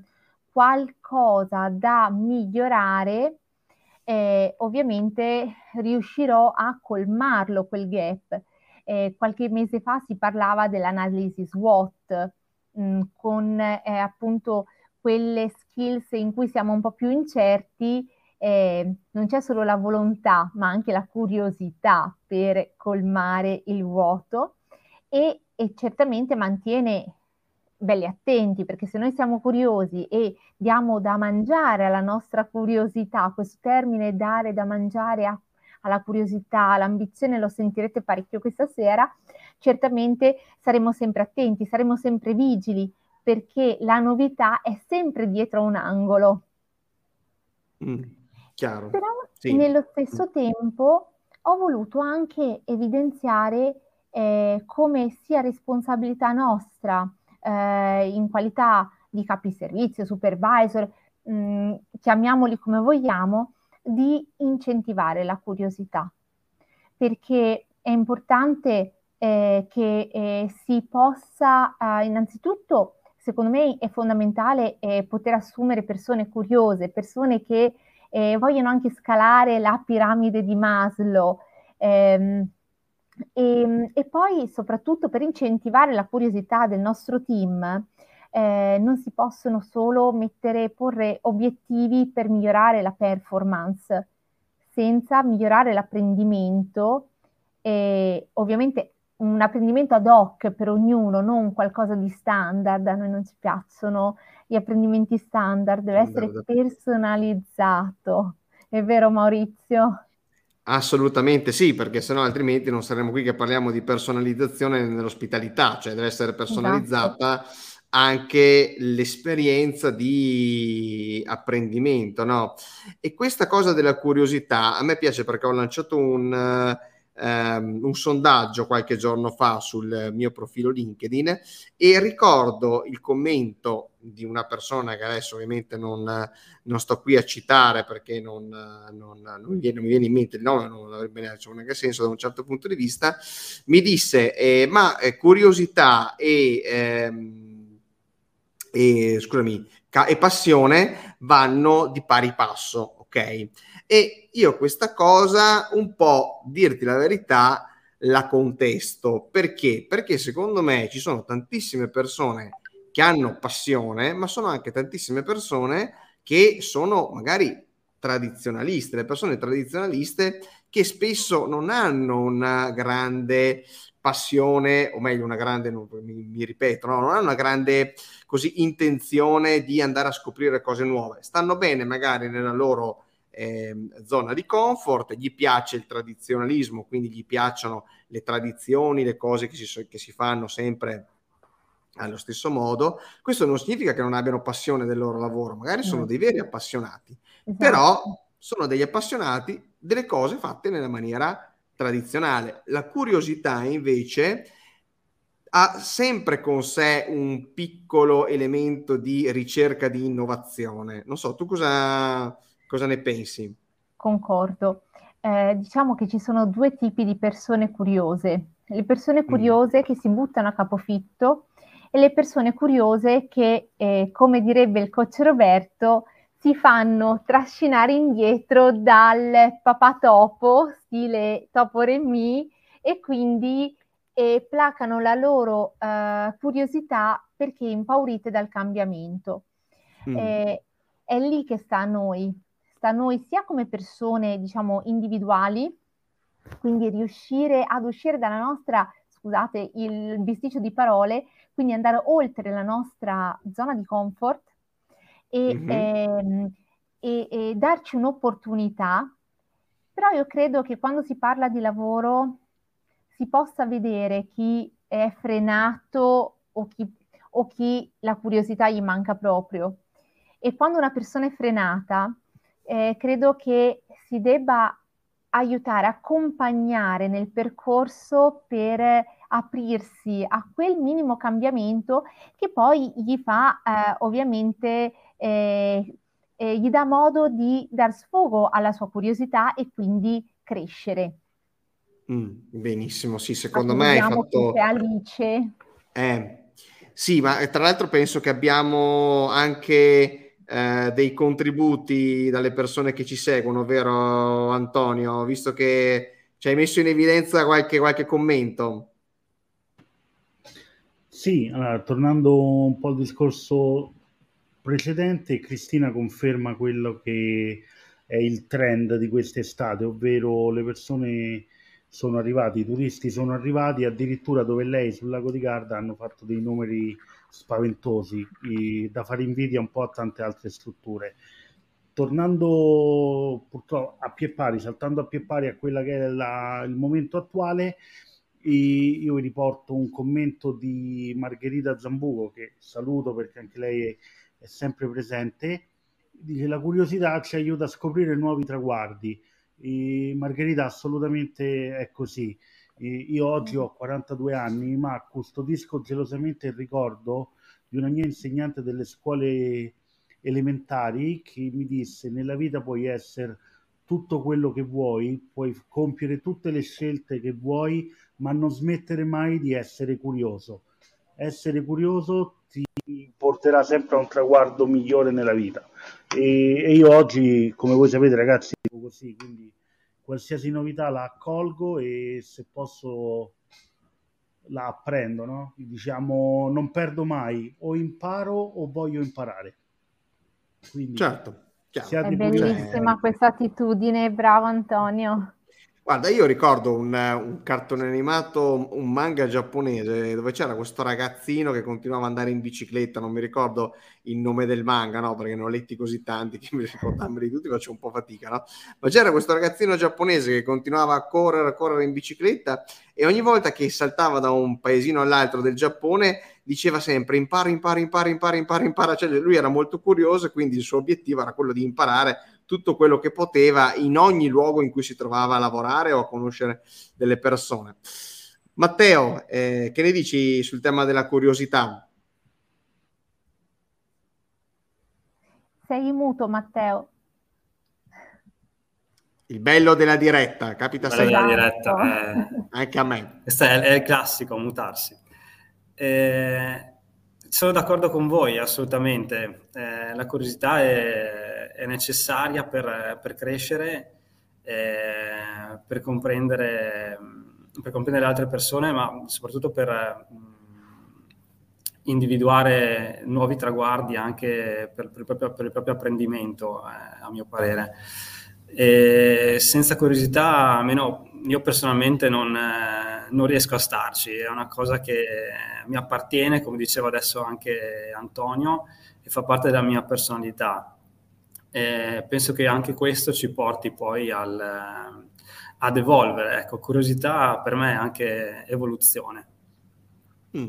[SPEAKER 2] qualcosa da migliorare, eh, ovviamente riuscirò a colmarlo quel gap. Eh, qualche mese fa si parlava dell'analisi SWOT con eh, appunto quelle skills in cui siamo un po' più incerti eh, non c'è solo la volontà, ma anche la curiosità per colmare il vuoto e, e certamente mantiene belli attenti, perché se noi siamo curiosi e diamo da mangiare alla nostra curiosità, questo termine dare da mangiare a, alla curiosità, all'ambizione, lo sentirete parecchio questa sera, certamente saremo sempre attenti, saremo sempre vigili, perché la novità è sempre dietro un angolo.
[SPEAKER 1] Mm. Chiaro.
[SPEAKER 2] Però
[SPEAKER 1] sì.
[SPEAKER 2] nello stesso tempo ho voluto anche evidenziare eh, come sia responsabilità nostra eh, in qualità di capi servizio, supervisor, mh, mm, chiamiamoli come vogliamo, di incentivare la curiosità, perché è importante eh, che eh, si possa eh, innanzitutto, secondo me è fondamentale eh, poter assumere persone curiose, persone che eh, vogliono anche scalare la piramide di Maslow. Ehm, e, e, poi soprattutto per incentivare la curiosità del nostro team eh, non si possono solo mettere, porre obiettivi per migliorare la performance senza migliorare l'apprendimento e ovviamente un apprendimento ad hoc per ognuno, non qualcosa di standard, a noi non ci piacciono gli apprendimenti standard, deve essere personalizzato. È vero Maurizio?
[SPEAKER 1] Assolutamente sì, perché sennò altrimenti non saremmo qui che parliamo di personalizzazione nell'ospitalità, cioè deve essere personalizzata esatto. anche l'esperienza di apprendimento, no? E questa cosa della curiosità a me piace perché ho lanciato un ehm, un sondaggio qualche giorno fa sul mio profilo LinkedIn e ricordo il commento di una persona che adesso ovviamente non, non sto qui a citare perché non, non, non, mi, viene, mi, viene, in mente il nome, non avrebbe neanche senso da un certo punto di vista, mi disse eh, ma eh, curiosità e, ehm, e, scusami, ca- e passione vanno di pari passo, ok? E io questa cosa, un po' dirti la verità, la contesto. Perché? Perché secondo me ci sono tantissime persone che hanno passione, ma sono anche tantissime persone che sono magari tradizionaliste, le persone tradizionaliste che spesso non hanno una grande passione, o meglio una grande, mi, mi ripeto, no? non hanno una grande così intenzione di andare a scoprire cose nuove. Stanno bene magari nella loro eh, zona di comfort, gli piace il tradizionalismo, quindi gli piacciono le tradizioni, le cose che si, che si fanno sempre allo stesso modo. Questo non significa che non abbiano passione del loro lavoro, magari sono dei veri appassionati, esatto. però sono degli appassionati delle cose fatte nella maniera tradizionale. La curiosità invece ha sempre con sé un piccolo elemento di ricerca di innovazione. Non so, tu cosa, cosa ne pensi?
[SPEAKER 2] Concordo. Eh, diciamo che ci sono due tipi di persone curiose. Le persone mm. curiose mm. che si buttano a capofitto e le persone curiose che, eh, come direbbe il coach Roberto, si fanno trascinare indietro dal papà topo, stile Topo Remi, e quindi eh, placano la loro eh, curiosità perché impaurite dal cambiamento. Mm. Eh, è lì che sta a noi, sta a noi sia come persone, diciamo, individuali, quindi riuscire ad uscire dalla nostra, scusate, il bisticcio di parole, quindi andare oltre la nostra zona di comfort e, mm-hmm. ehm, e, e darci un'opportunità. Però io credo che quando si parla di lavoro si possa vedere chi è frenato o chi, o chi la curiosità gli manca proprio. E quando una persona è frenata, eh, credo che si debba aiutare, accompagnare nel percorso per aprirsi a quel minimo cambiamento che poi gli fa eh, ovviamente eh, eh, gli dà modo di dar sfogo alla sua curiosità e quindi crescere.
[SPEAKER 1] Mm, benissimo, sì, secondo me hai fatto...
[SPEAKER 2] Alice.
[SPEAKER 1] Eh, sì, ma tra l'altro penso che abbiamo anche eh, dei contributi dalle persone che ci seguono, vero Antonio? Visto che ci hai messo in evidenza qualche, qualche commento.
[SPEAKER 3] Sì, allora, tornando un po' al discorso precedente, Cristina conferma quello che è il trend di quest'estate, ovvero le persone sono arrivati, i turisti sono arrivati addirittura dove lei sul lago di Garda hanno fatto dei numeri spaventosi i, da fare invidia un po' a tante altre strutture. Tornando purtroppo a pie pari, saltando a pie pari a quella che è la, il momento attuale, io vi riporto un commento di Margherita Zambuco che saluto perché anche lei è, è sempre presente. Dice la curiosità ci aiuta a scoprire nuovi traguardi e Margherita assolutamente è così. Io oggi ho 42 anni, ma custodisco gelosamente il ricordo di una mia insegnante delle scuole elementari che mi disse nella vita puoi essere tutto quello che vuoi, puoi compiere tutte le scelte che vuoi, ma non smettere mai di essere curioso. Essere curioso ti porterà sempre a un traguardo migliore nella vita. E, e io oggi, come voi sapete, ragazzi, così, quindi qualsiasi novità la accolgo e se posso la apprendo, no? Diciamo, non perdo mai, o imparo o voglio imparare.
[SPEAKER 1] Quindi, certo.
[SPEAKER 2] È bellissima questa attitudine, bravo Antonio.
[SPEAKER 1] Guarda, io ricordo un, un, cartone animato, un manga giapponese, dove c'era questo ragazzino che continuava ad andare in bicicletta, non mi ricordo il nome del manga, no? Perché ne ho letti così tanti che mi ricordarmeli tutti faccio un po' fatica, no? Ma c'era questo ragazzino giapponese che continuava a correre, a correre in bicicletta e ogni volta che saltava da un paesino all'altro del Giappone diceva sempre impara, impara, impara, impara, impara, impara. Cioè lui era molto curioso e quindi il suo obiettivo era quello di imparare tutto quello che poteva in ogni luogo in cui si trovava a lavorare o a conoscere delle persone. Matteo, eh, che ne dici sul tema della curiosità?
[SPEAKER 2] Sei muto, Matteo.
[SPEAKER 1] Il bello della diretta, capita
[SPEAKER 4] sempre. Della diretta, è...
[SPEAKER 1] Anche a me.
[SPEAKER 4] Questo è, è il classico, mutarsi. Eh, sono d'accordo con voi, assolutamente. Eh, la curiosità è, è necessaria per, per crescere, eh, per, comprendere, per comprendere altre persone, ma soprattutto per mh, individuare nuovi traguardi anche per, per, il, proprio, per il, proprio, apprendimento, eh, a mio parere. E senza curiosità, almeno io personalmente non, eh, non, riesco a starci, è una cosa che mi appartiene, come diceva adesso anche Antonio, e fa parte della mia personalità. E penso che anche questo ci porti poi al, ad evolvere. Ecco, curiosità per me è anche evoluzione.
[SPEAKER 1] Mm.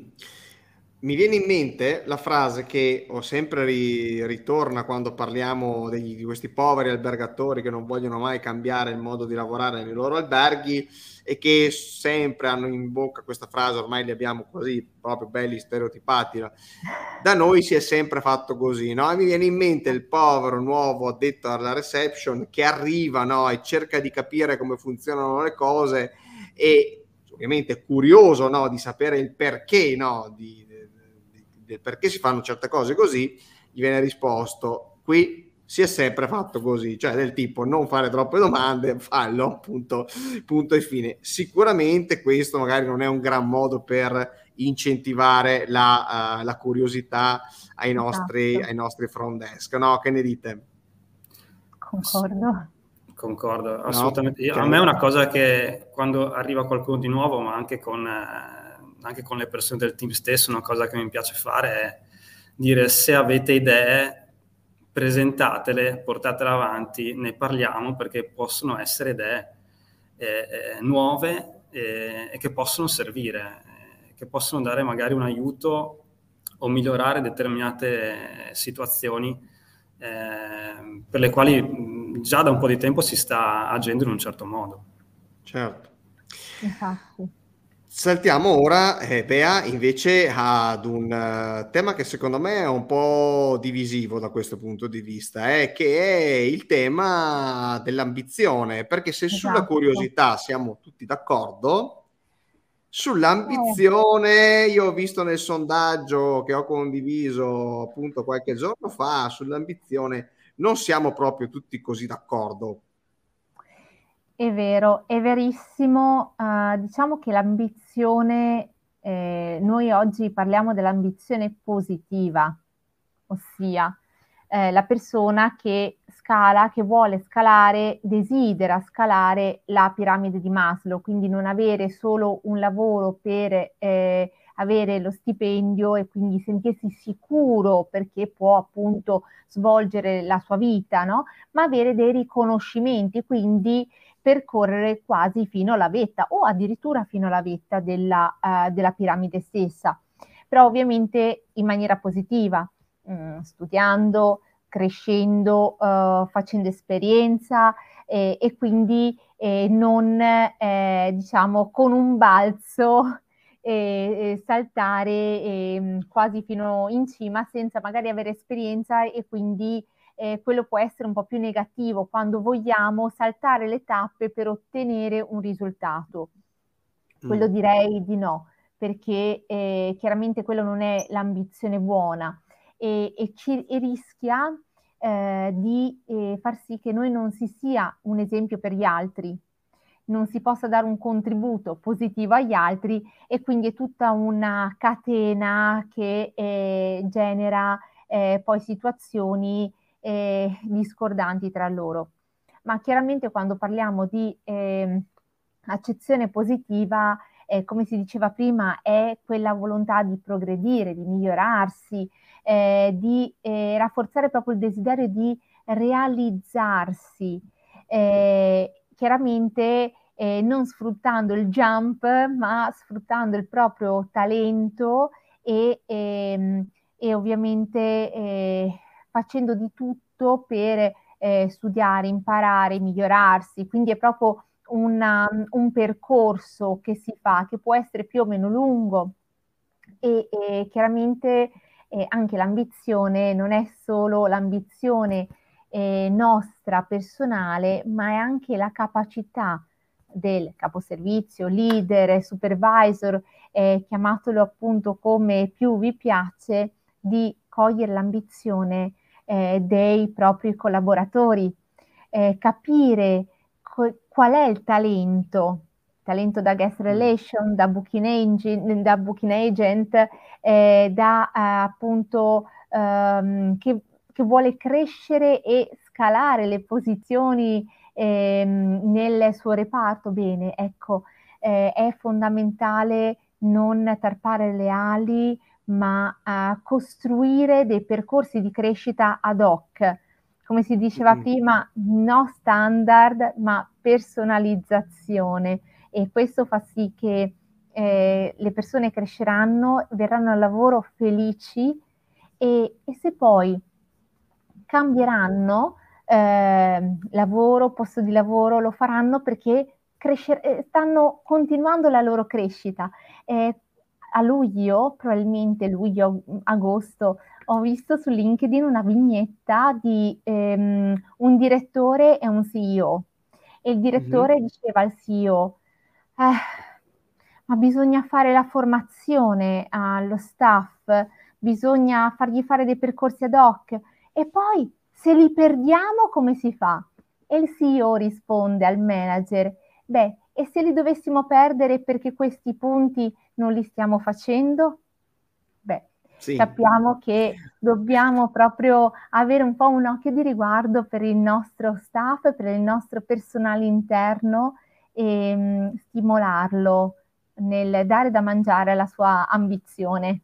[SPEAKER 1] Mi viene in mente la frase che ho sempre ri- ritorna quando parliamo degli, di questi poveri albergatori che non vogliono mai cambiare il modo di lavorare nei loro alberghi e che sempre hanno in bocca questa frase, ormai li abbiamo così proprio belli stereotipati. Da noi si è sempre fatto così, no? E mi viene in mente il povero nuovo addetto alla reception che arriva no? e cerca di capire come funzionano le cose e ovviamente è curioso no? di sapere il perché no? di, del perché si fanno certe cose così, gli viene risposto qui si è sempre fatto così, cioè del tipo non fare troppe domande, fallo, punto, punto e fine. Sicuramente questo magari non è un gran modo per incentivare la, uh, la curiosità ai nostri, esatto. ai nostri front desk, no? Che ne dite?
[SPEAKER 2] Concordo.
[SPEAKER 4] Concordo, assolutamente. No? A me è una cosa che quando arriva qualcuno di nuovo, ma anche con... Eh anche con le persone del team stesso, una cosa che mi piace fare è dire se avete idee, presentatele, portatele avanti, ne parliamo perché possono essere idee eh, eh, nuove eh, e che possono servire, eh, che possono dare magari un aiuto o migliorare determinate situazioni eh, per le quali già da un po' di tempo si sta agendo in un certo modo.
[SPEAKER 1] Certo. Infatti. Saltiamo ora, eh, Bea, invece ad un uh, tema che secondo me è un po' divisivo da questo punto di vista, eh, che è il tema dell'ambizione, perché se esatto. sulla curiosità siamo tutti d'accordo, sull'ambizione, io ho visto nel sondaggio che ho condiviso appunto qualche giorno fa, sull'ambizione non siamo proprio tutti così d'accordo.
[SPEAKER 2] È vero, è verissimo. Uh, diciamo che l'ambizione, eh, noi oggi parliamo dell'ambizione positiva, ossia eh, la persona che scala, che vuole scalare, desidera scalare la piramide di Maslow, quindi non avere solo un lavoro per eh, avere lo stipendio e quindi sentirsi sicuro perché può appunto svolgere la sua vita, no? Ma avere dei riconoscimenti, quindi percorrere quasi fino alla vetta o addirittura fino alla vetta della, uh, della piramide stessa, però ovviamente in maniera positiva, mh, mm, studiando, crescendo, uh, facendo esperienza eh, e quindi eh, non eh, diciamo con un balzo saltare eh, quasi fino in cima senza magari avere esperienza e quindi eh, quello può essere un po' più negativo quando vogliamo saltare le tappe per ottenere un risultato. Quello mm. direi di no, perché eh, chiaramente quello non è l'ambizione buona e, e, ci, e rischia eh, di eh, far sì che noi non si sia un esempio per gli altri, non si possa dare un contributo positivo agli altri e quindi è tutta una catena che eh, genera eh, poi situazioni eh, discordanti tra loro. Ma chiaramente quando parliamo di eh, accezione positiva, eh, come si diceva prima, è quella volontà di progredire, di migliorarsi, eh, di eh, rafforzare proprio il desiderio di realizzarsi. Eh, chiaramente eh, non sfruttando il jump, ma sfruttando il proprio talento e, ehm, e ovviamente eh, facendo di tutto per eh, studiare, imparare, migliorarsi, quindi è proprio una, un percorso che si fa, che può essere più o meno lungo. E, e chiaramente eh, anche l'ambizione non è solo l'ambizione eh, nostra personale, ma è anche la capacità del caposervizio, leader, supervisor, eh, chiamatelo appunto come più vi piace, di cogliere l'ambizione eh, dei propri collaboratori, eh, capire co- qual è il talento, talento da guest mm. relation, da booking, engine, da booking agent, eh, da appunto ehm, che, che, vuole crescere e scalare le posizioni ehm, nel suo reparto. Bene, ecco, eh, è fondamentale non tarpare le ali, ma a costruire dei percorsi di crescita ad hoc, come si diceva mm. prima, no standard, ma personalizzazione e questo fa sì che eh, le persone cresceranno, verranno al lavoro felici e, e se poi cambieranno eh, lavoro, posto di lavoro, lo faranno perché crescer- eh, stanno continuando la loro crescita. Eh, a luglio, probabilmente luglio-agosto, ho visto su LinkedIn una vignetta di ehm, un direttore e un CEO. E il direttore mm-hmm. diceva al CEO, eh, ma bisogna fare la formazione allo staff, bisogna fargli fare dei percorsi ad hoc e poi se li perdiamo come si fa? E il CEO risponde al manager, beh, e se li dovessimo perdere perché questi punti non li stiamo facendo? Beh, sì. sappiamo che dobbiamo proprio avere un po' un occhio di riguardo per il nostro staff, per il nostro personale interno e mh, stimolarlo nel dare da mangiare alla sua ambizione.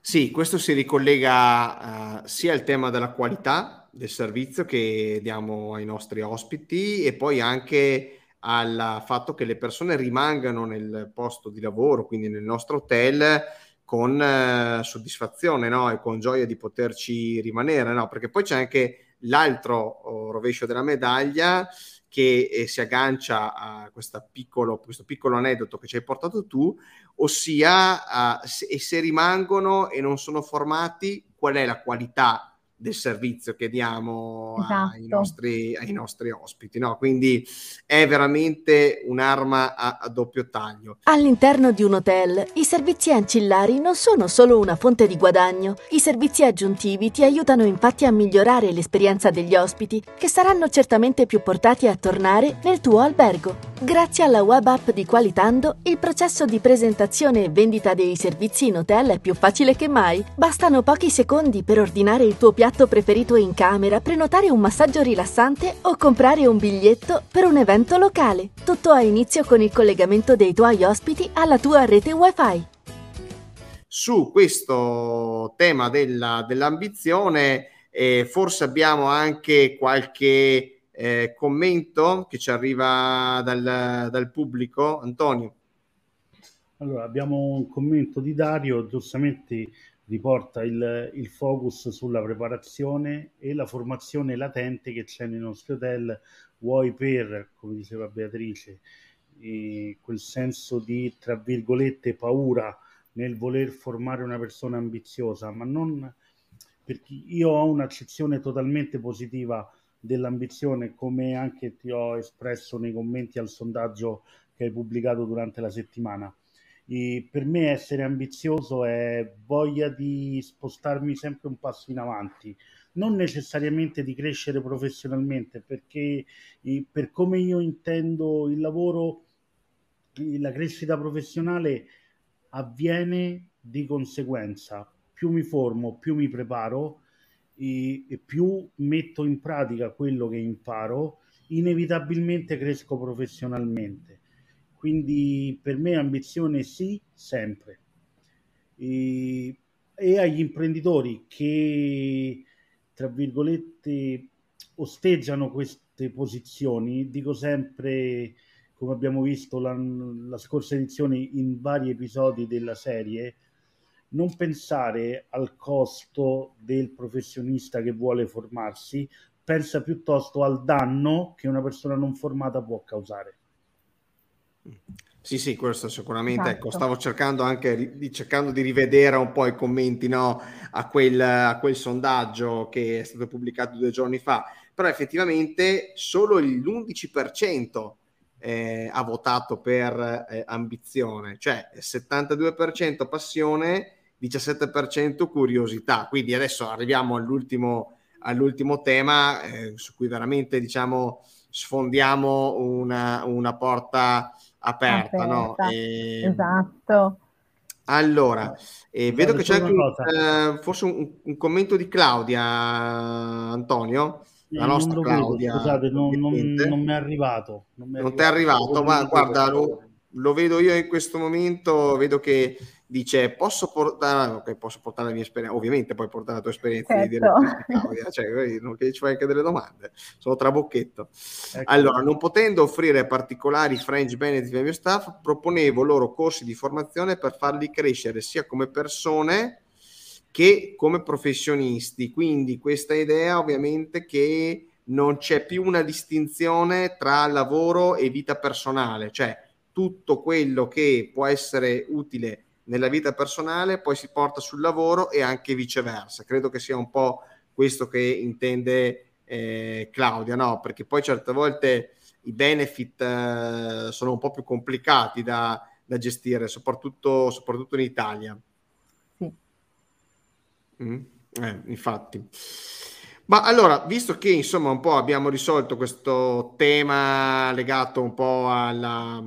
[SPEAKER 1] Sì, questo si ricollega uh, sia al tema della qualità del servizio che diamo ai nostri ospiti e poi anche al fatto che le persone rimangano nel posto di lavoro, quindi nel nostro hotel, con uh, soddisfazione no? e con gioia di poterci rimanere, no? perché poi c'è anche l'altro oh, rovescio della medaglia che eh, si aggancia a piccolo, questo piccolo aneddoto che ci hai portato tu, ossia uh, se, se rimangono e non sono formati, qual è la qualità del servizio che diamo esatto. ai, nostri, ai, nostri, ospiti. No? Quindi è veramente un'arma a, a, doppio taglio.
[SPEAKER 5] All'interno di un hotel i servizi ancillari non sono solo una fonte di guadagno, i servizi aggiuntivi ti aiutano infatti a migliorare l'esperienza degli ospiti che saranno certamente più portati a tornare nel tuo albergo. Grazie alla web app di Qualitando, il processo di presentazione e vendita dei servizi in hotel è più facile che mai. Bastano pochi secondi per ordinare il tuo piatto preferito in camera, prenotare un massaggio rilassante o comprare un biglietto per un evento locale. Tutto ha inizio con il collegamento dei tuoi ospiti alla tua rete Wi-Fi.
[SPEAKER 1] Su questo tema della, dell'ambizione, eh, forse abbiamo anche qualche eh, commento che ci arriva dal, dal pubblico. Antonio.
[SPEAKER 3] Allora, abbiamo un commento di Dario, giustamente riporta il, il, focus sulla preparazione e la formazione latente che c'è nei nostri hotel, vuoi per, come diceva Beatrice, eh, quel senso di, tra virgolette, paura nel voler formare una persona ambiziosa, ma non perché io ho un'accezione totalmente positiva dell'ambizione, come anche ti ho espresso nei commenti al sondaggio che hai pubblicato durante la settimana. E per me essere ambizioso è voglia di spostarmi sempre un passo in avanti, non necessariamente di crescere professionalmente, perché per come io intendo il lavoro, la crescita professionale avviene di conseguenza. Più mi formo, più mi preparo, e, e più metto in pratica quello che imparo, inevitabilmente cresco professionalmente. Quindi per me ambizione sì, sempre. E, e agli imprenditori che, tra virgolette, osteggiano queste posizioni, dico sempre, come abbiamo visto la, la scorsa edizione in vari episodi della serie, non pensare al costo del professionista che vuole formarsi, pensa piuttosto al danno che una persona non formata può causare.
[SPEAKER 1] Sì, sì, questo sicuramente. Ecco, esatto. Ecco, stavo cercando anche di, cercando di rivedere un po' i commenti no, a, quel, a quel sondaggio che è stato pubblicato due giorni fa, però effettivamente solo l'11% eh, ha votato per eh, ambizione, cioè 72% passione 17% curiosità. Quindi adesso arriviamo all'ultimo, all'ultimo tema eh, su cui veramente diciamo sfondiamo una, una porta aperta. aperta. No?
[SPEAKER 2] E... Esatto.
[SPEAKER 1] Allora, eh, vedo che c'è anche un, eh, forse un, un, commento di Claudia, Antonio. La nostra Claudia.
[SPEAKER 3] Vedo, scusate, non, non, non, mi è arrivato.
[SPEAKER 1] Non, non ti è arrivato, ma guarda, lo, lo, vedo io in questo momento, vedo che dice posso portare, okay, posso portare la mia esperienza, ovviamente puoi portare la tua esperienza
[SPEAKER 2] certo.
[SPEAKER 1] di direttore cioè, non che ci fai anche delle domande, sono trabocchetto. Ecco. Allora, non potendo offrire particolari fringe benefit ai miei staff, proponevo loro corsi di formazione per farli crescere sia come persone che come professionisti, quindi questa idea ovviamente che non c'è più una distinzione tra lavoro e vita personale, cioè tutto quello che può essere utile nella vita personale poi si porta sul lavoro e anche viceversa. Credo che sia un po' questo che intende eh, Claudia, no? Perché poi certe volte i benefit eh, sono un po' più complicati da, da gestire, soprattutto, soprattutto, in Italia.
[SPEAKER 2] Sì.
[SPEAKER 1] Mm? Eh, infatti. Ma allora, visto che insomma un po' abbiamo risolto questo tema legato un po' alla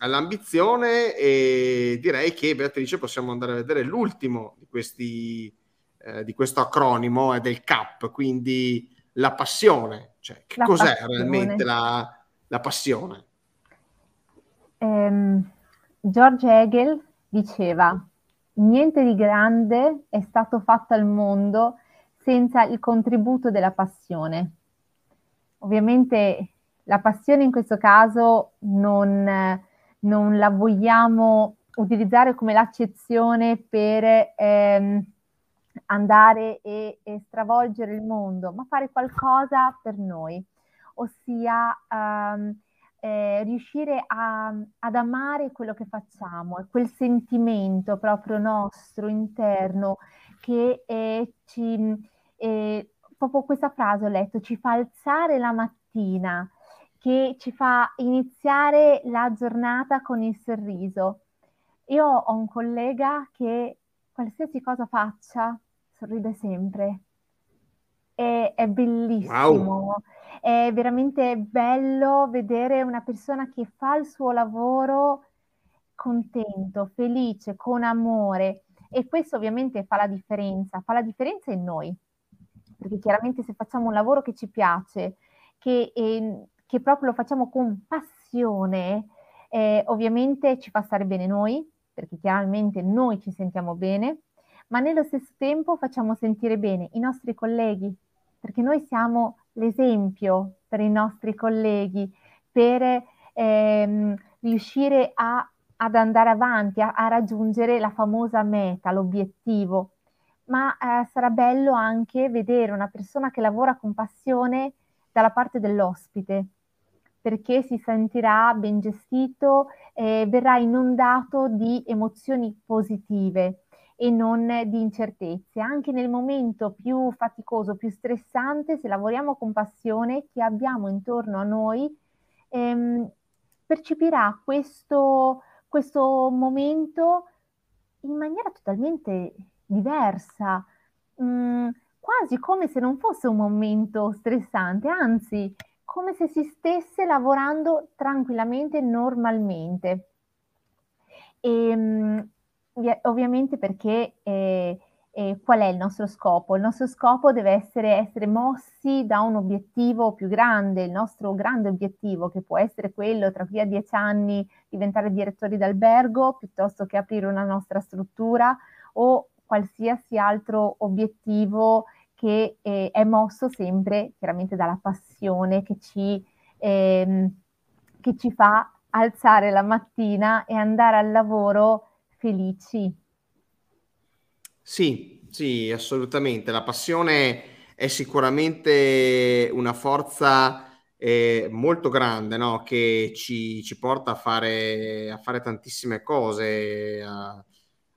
[SPEAKER 1] all'ambizione e direi che Beatrice possiamo andare a vedere l'ultimo di, questi, eh, di questo acronimo è del CAP, quindi la passione. Cioè, che la cos'è passione. realmente la, la passione?
[SPEAKER 2] Um, George Hegel diceva niente di grande è stato fatto al mondo senza il contributo della passione. Ovviamente la passione in questo caso non non la vogliamo utilizzare come l'accezione per ehm, andare e, e, stravolgere il mondo, ma fare qualcosa per noi, ossia um, eh, riuscire a, ad amare quello che facciamo, quel sentimento proprio nostro interno che eh, ci, eh, proprio questa frase ho letto, ci fa alzare la mattina che ci fa iniziare la giornata con il sorriso. Io ho un collega che qualsiasi cosa faccia sorride sempre. E, è bellissimo. Wow. È veramente bello vedere una persona che fa il suo lavoro contento, felice, con amore. E questo ovviamente fa la differenza. Fa la differenza in noi. Perché chiaramente se facciamo un lavoro che ci piace, che eh, che proprio lo facciamo con passione, eh, ovviamente ci fa stare bene noi, perché chiaramente noi ci sentiamo bene, ma nello stesso tempo facciamo sentire bene i nostri colleghi, perché noi siamo l'esempio per i nostri colleghi, per ehm, riuscire a, ad andare avanti, a, a, raggiungere la famosa meta, l'obiettivo. Ma eh, sarà bello anche vedere una persona che lavora con passione dalla parte dell'ospite, perché si sentirà ben gestito e verrà inondato di emozioni positive e non di incertezze. Anche nel momento più faticoso, più stressante, se lavoriamo con passione, chi abbiamo intorno a noi ehm, percepirà questo, questo momento in maniera totalmente diversa, mh, mm, quasi come se non fosse un momento stressante, anzi come se si stesse lavorando tranquillamente, normalmente. E, ehm, ovviamente perché eh, eh, qual è il nostro scopo? Il nostro scopo deve essere essere mossi da un obiettivo più grande, il nostro grande obiettivo che può essere quello tra qui a dieci anni diventare direttori d'albergo piuttosto che aprire una nostra struttura o qualsiasi altro obiettivo che eh, è mosso sempre chiaramente dalla passione che ci, ehm, che ci fa alzare la mattina e andare al lavoro felici.
[SPEAKER 1] Sì, sì, assolutamente. La passione è sicuramente una forza eh, molto grande no? che ci, ci porta a fare, a fare, tantissime cose, a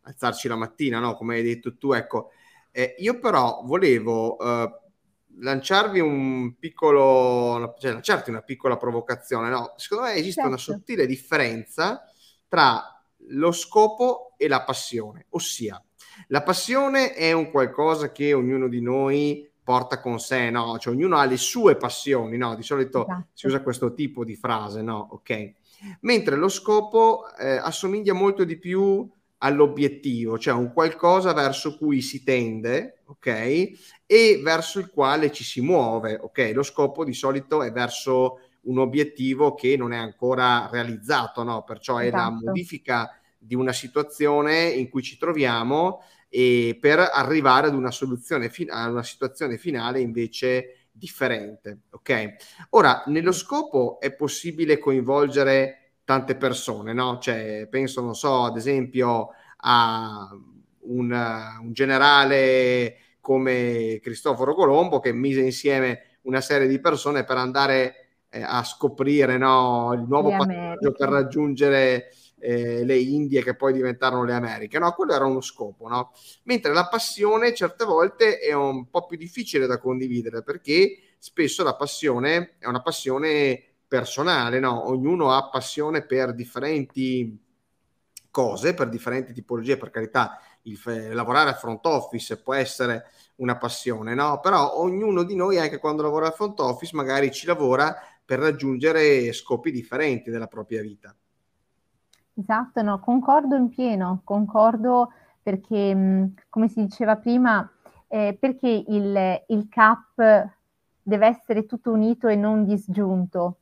[SPEAKER 1] alzarci la mattina, no? come hai detto tu. Ecco, eh, io però volevo eh, lanciarvi un piccolo, cioè lanciarti una piccola provocazione. No? Secondo me esiste certo. una sottile differenza tra lo scopo e la passione, ossia la passione è un qualcosa che ognuno di noi porta con sé, no? Cioè ognuno ha le sue passioni, no? Di solito esatto. si usa questo tipo di frase, no? Ok. Mentre lo scopo eh, assomiglia molto di più all'obiettivo, cioè un qualcosa verso cui si tende, ok? E verso il quale ci si muove, ok? Lo scopo di solito è verso un obiettivo che non è ancora realizzato, no? Perciò è esatto. la modifica di una situazione in cui ci troviamo e per arrivare ad una soluzione, a una situazione finale invece differente. Ok? Ora, nello scopo è possibile coinvolgere tante persone, no? Cioè, penso, non so, ad esempio a un, un generale come Cristoforo Colombo che mise insieme una serie di persone per andare eh, a scoprire no, il nuovo passaggio per raggiungere eh, le Indie che poi diventarono le Americhe, no? Quello era uno scopo, no? Mentre la passione certe volte è un po' più difficile da condividere perché spesso la passione è una passione personale, no? Ognuno ha passione per differenti cose, per differenti tipologie, per carità, il, lavorare a front office può essere una passione, no? Però ognuno di noi, anche quando lavora a front office, magari ci lavora per raggiungere scopi differenti della propria vita.
[SPEAKER 2] Esatto, no, concordo in pieno, concordo perché, mh, come si diceva prima, eh, perché il, il CAP deve essere tutto unito e non disgiunto,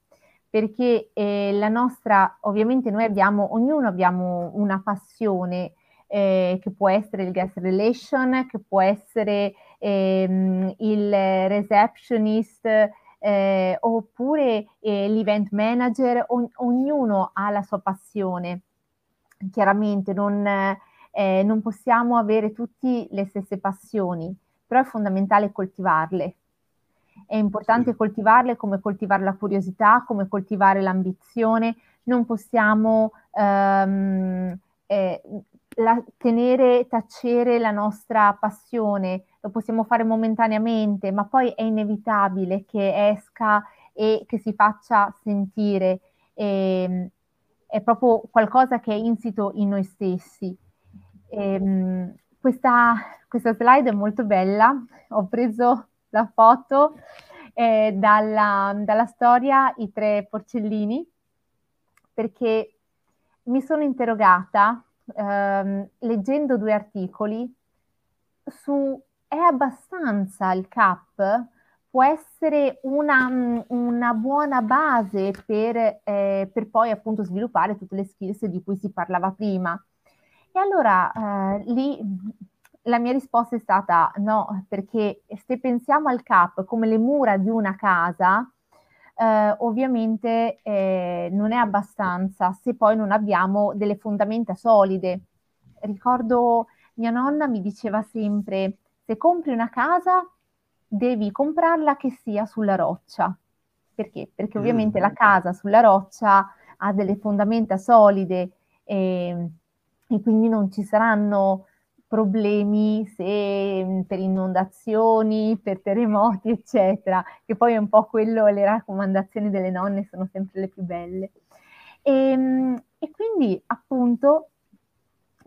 [SPEAKER 2] perché eh, la nostra, ovviamente noi abbiamo, ognuno abbiamo una passione eh, che può essere il guest relation, che può essere ehm, il receptionist, eh, oppure eh, l'event manager, o- ognuno ha la sua passione. Chiaramente non, eh, non possiamo avere tutti le stesse passioni, però è fondamentale coltivarle. È importante coltivarle come coltivare la curiosità, come coltivare l'ambizione. Non possiamo ehm, eh, la, tenere, tacere la nostra passione, lo possiamo fare momentaneamente, ma poi è inevitabile che esca e che si faccia sentire. E, ehm, è proprio qualcosa che è insito in noi stessi. E, ehm, questa, questa, slide è molto bella, ho preso la foto eh, dalla, dalla storia I tre porcellini perché mi sono interrogata ehm, leggendo due articoli su è abbastanza il CAP? Può essere una, una buona base per, eh, per, poi appunto sviluppare tutte le skills di cui si parlava prima. E allora eh, lì la mia risposta è stata no, perché se pensiamo al CAP come le mura di una casa, eh, ovviamente eh, non è abbastanza se poi non abbiamo delle fondamenta solide. Ricordo mia nonna mi diceva sempre, se compri una casa devi comprarla che sia sulla roccia. Perché? Perché ovviamente mm. la casa sulla roccia ha delle fondamenta solide e, e quindi non ci saranno problemi se, mm, per inondazioni, per terremoti, eccetera, che poi è un po' quello, le raccomandazioni delle nonne sono sempre le più belle. E, ehm, e quindi appunto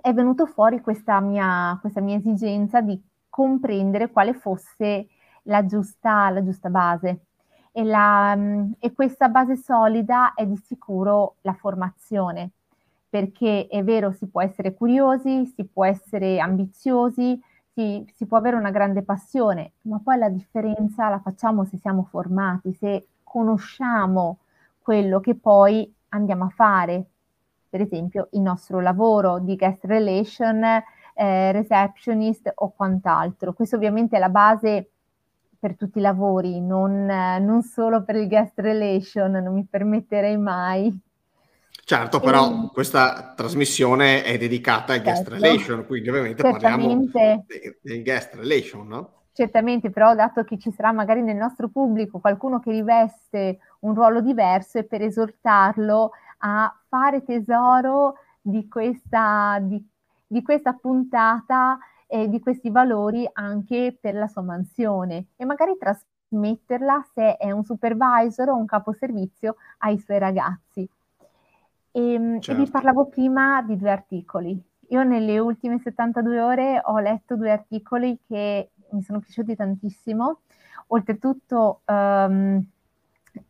[SPEAKER 2] è venuto fuori questa mia, questa mia esigenza di comprendere quale fosse la giusta, la giusta base. E, la, mm, e questa base solida è di sicuro la formazione perché è vero, si può essere curiosi, si può essere ambiziosi, si, si, può avere una grande passione, ma poi la differenza la facciamo se siamo formati, se conosciamo quello che poi andiamo a fare, per esempio il nostro lavoro di guest relation, eh, receptionist o quant'altro. Questo ovviamente è la base per tutti i lavori, non, non solo per il guest relation, non mi permetterei mai
[SPEAKER 1] Certo, però questa trasmissione è dedicata guest certo. relation, quindi ovviamente Certamente. parliamo del guest relation, no?
[SPEAKER 2] Certamente, però dato che ci sarà magari nel nostro pubblico qualcuno che riveste un ruolo diverso e per esortarlo a fare tesoro di questa, di, di questa puntata e di questi valori anche per la sua mansione e magari trasmetterla se è un supervisor o un caposervizio ai suoi ragazzi. E, ehm, certo. e, vi certo. parlavo prima di due articoli. Io nelle ultime 72 ore ho letto due articoli che mi sono piaciuti tantissimo. Oltretutto um,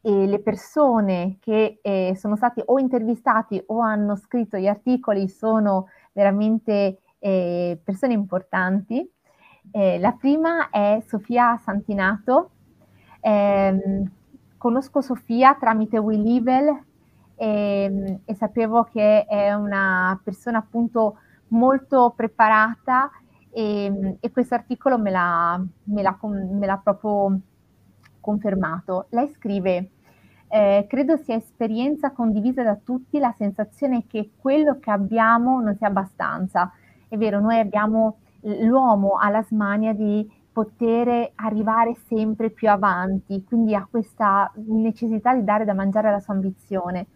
[SPEAKER 2] le persone che eh, sono stati o intervistati o hanno scritto gli articoli sono veramente eh, persone importanti. Eh, la prima è Sofia Santinato. Ehm, conosco Sofia tramite WeLevel e, e sapevo che è una persona appunto molto preparata e, e questo articolo me l'ha, me, l'ha, me l'ha proprio confermato. Lei scrive eh, credo sia esperienza condivisa da tutti la sensazione che quello che abbiamo non sia abbastanza. È vero, noi abbiamo, l'uomo ha smania di poter arrivare sempre più avanti, quindi ha questa necessità di dare da mangiare alla sua ambizione.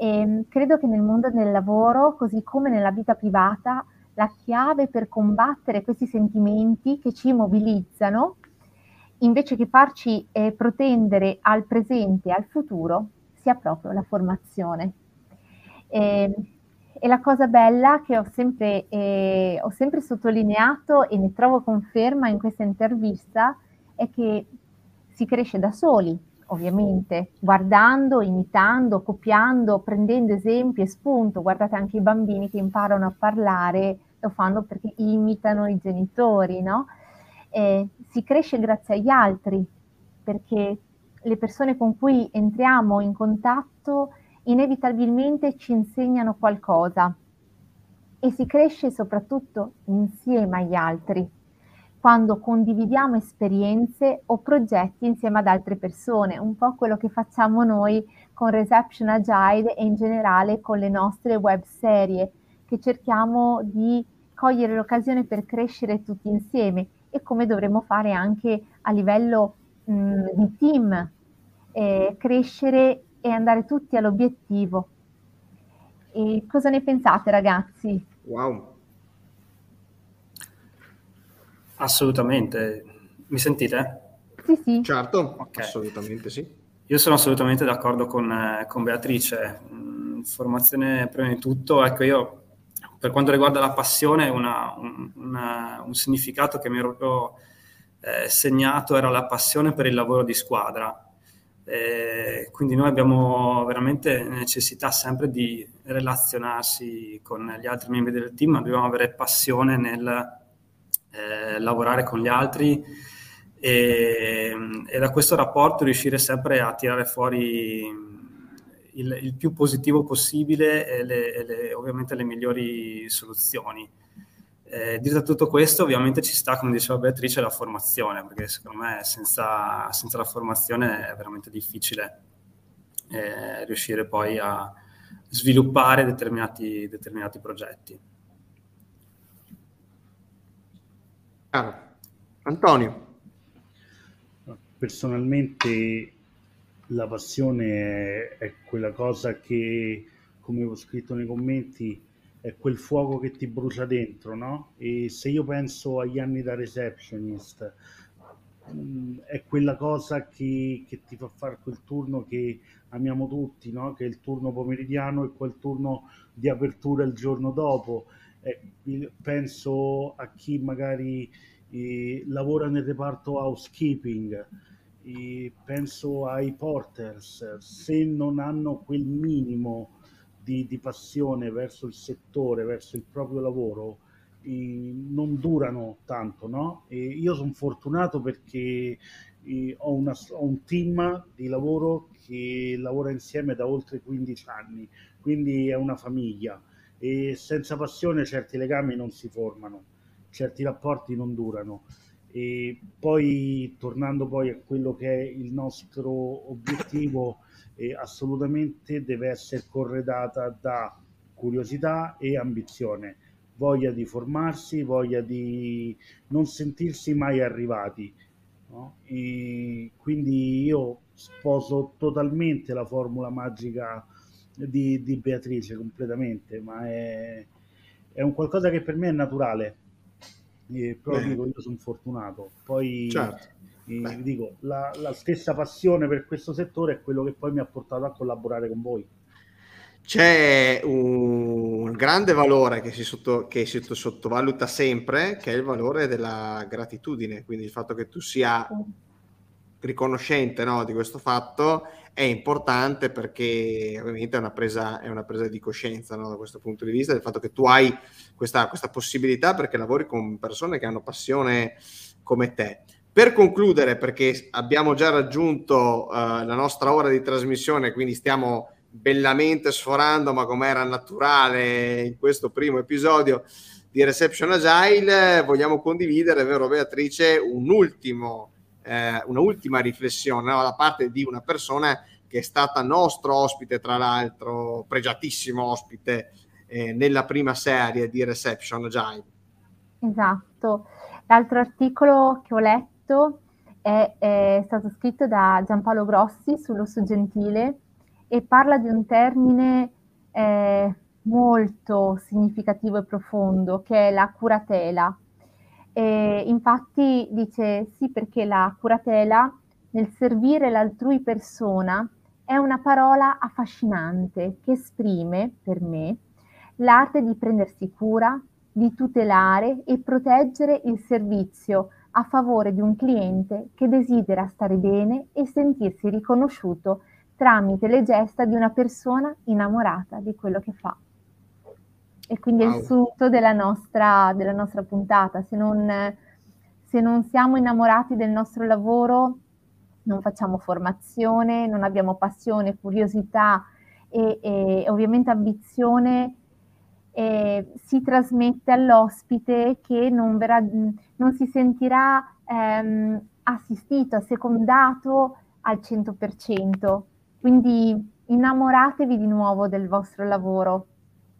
[SPEAKER 2] E credo che nel mondo del lavoro, così come nella vita privata, la chiave per combattere questi sentimenti che ci mobilizzano invece che farci eh, protendere al presente e al futuro, sia proprio la formazione. E, e la cosa bella che ho sempre, eh, ho sempre sottolineato e ne trovo conferma in questa intervista è che si cresce da soli, ovviamente, guardando, imitando, copiando, prendendo esempi e spunto. Guardate anche i bambini che imparano a parlare, lo fanno perché imitano i genitori, no? eh, si cresce grazie agli altri, perché le persone con cui entriamo in contatto inevitabilmente ci insegnano qualcosa e si cresce soprattutto insieme agli altri, quando condividiamo esperienze o progetti insieme ad altre persone, un po' quello che facciamo noi con Reception Agile e in generale con le nostre web serie, che cerchiamo di cogliere l'occasione per crescere tutti insieme e come dovremmo fare anche a livello mh, di team, eh, crescere e andare tutti all'obiettivo. E cosa ne pensate ragazzi?
[SPEAKER 1] Wow.
[SPEAKER 4] Assolutamente. Mi sentite?
[SPEAKER 2] Sì, sì.
[SPEAKER 1] Certo, okay. assolutamente sì.
[SPEAKER 4] Io sono assolutamente d'accordo con, eh, con Beatrice. Mm, formazione prima di tutto, ecco io per quanto riguarda la passione, una, un, una, un, significato che mi ero proprio eh, segnato era la passione per il lavoro di squadra. Eh, quindi noi abbiamo veramente necessità sempre di relazionarsi con gli altri membri del team, ma dobbiamo avere passione nel eh, lavorare con gli altri e, e da questo rapporto riuscire sempre a tirare fuori il, il più positivo possibile e, le, e le, ovviamente le migliori soluzioni. Eh, detto tutto questo, ovviamente ci sta, come diceva Beatrice, la formazione, perché secondo me senza, senza la formazione è veramente difficile eh, riuscire poi a sviluppare determinati, determinati progetti.
[SPEAKER 1] Chiaro. Antonio.
[SPEAKER 3] Personalmente la passione è, è, quella cosa che, come ho scritto nei commenti, è quel fuoco che ti brucia dentro, no? E se io penso agli anni da receptionist, mm, è quella cosa che, che, ti fa fare quel turno che amiamo tutti, no? Che è il turno pomeridiano e quel turno di apertura il giorno dopo. Eh, penso a chi magari eh, lavora nel reparto housekeeping penso ai porters, se non hanno quel minimo di, di passione verso il settore, verso il proprio lavoro, non durano tanto, no? E io sono fortunato perché ho, una, ho, un team di lavoro che lavora insieme da oltre 15 anni, quindi è una famiglia e senza passione certi legami non si formano, certi rapporti non durano. E poi tornando poi a quello che è il nostro obiettivo, eh, assolutamente deve essere corredata da curiosità e ambizione, voglia di formarsi, voglia di non sentirsi mai arrivati. No? quindi io sposo totalmente la formula magica di, di Beatrice completamente, ma è, è un qualcosa che per me è naturale eh, però dico io sono fortunato. Poi certo. eh, dico, la, la, stessa passione per questo settore è quello che poi mi ha portato a collaborare con voi.
[SPEAKER 1] C'è un grande valore che si, sotto, che si sottovaluta sempre, che è il valore della gratitudine, quindi il fatto che tu sia riconoscente no, di questo fatto è importante perché ovviamente è una presa, è una presa di coscienza no, da questo punto di vista, del fatto che tu hai questa, questa possibilità perché lavori con persone che hanno passione come te. Per concludere, perché abbiamo già raggiunto uh, la nostra ora di trasmissione, quindi stiamo bellamente sforando, ma come era naturale in questo primo episodio di Reception Agile, vogliamo condividere, vero Beatrice, un ultimo, eh, una riflessione no? da parte di una persona che è stata nostro ospite, tra l'altro, pregiatissimo ospite eh, nella prima serie di Reception Agile.
[SPEAKER 2] Esatto. L'altro articolo che ho letto è, è stato scritto da Giampaolo Grossi sull'uso gentile e parla di un termine eh, molto significativo e profondo che è la curatela. E infatti dice sì perché la curatela nel servire l'altrui persona è una parola affascinante che esprime, per me, l'arte di prendersi cura, di tutelare e proteggere il servizio a favore di un cliente che desidera stare bene e sentirsi riconosciuto tramite le gesta di una persona innamorata di quello che fa. E quindi wow. è il sunto della nostra, della nostra puntata. Se non, se non siamo innamorati del nostro lavoro, non facciamo formazione, non abbiamo passione, curiosità e, e ovviamente ambizione, eh, si trasmette all'ospite che non, verrà, non si sentirà ehm, assistito, assecondato al 100%. Quindi innamoratevi di nuovo del vostro lavoro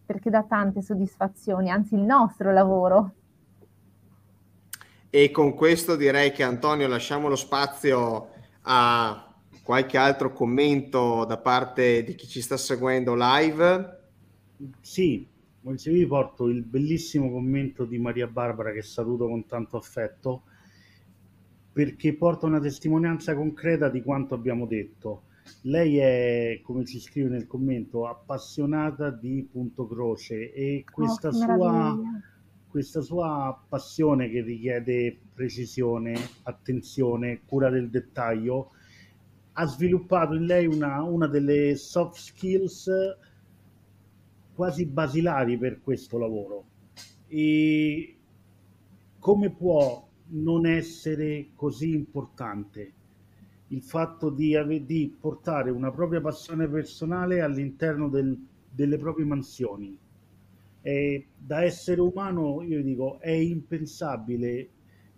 [SPEAKER 2] perché dà tante soddisfazioni, anzi il nostro lavoro.
[SPEAKER 1] E con questo direi che Antonio lasciamo lo spazio a qualche altro commento da parte di chi ci sta seguendo live.
[SPEAKER 3] Sì, se vi porto il bellissimo commento di Maria Barbara che saluto con tanto affetto perché porta una testimonianza concreta di quanto abbiamo detto. Lei è, come si scrive nel commento, appassionata di punto croce e questa, oh, sua, questa sua passione che richiede precisione, attenzione, cura del dettaglio, ha sviluppato in lei una, una delle soft skills quasi basilari per questo lavoro. E come può non essere così importante il fatto di, di portare una propria passione personale all'interno del, delle proprie mansioni? E da essere umano, io dico, è impensabile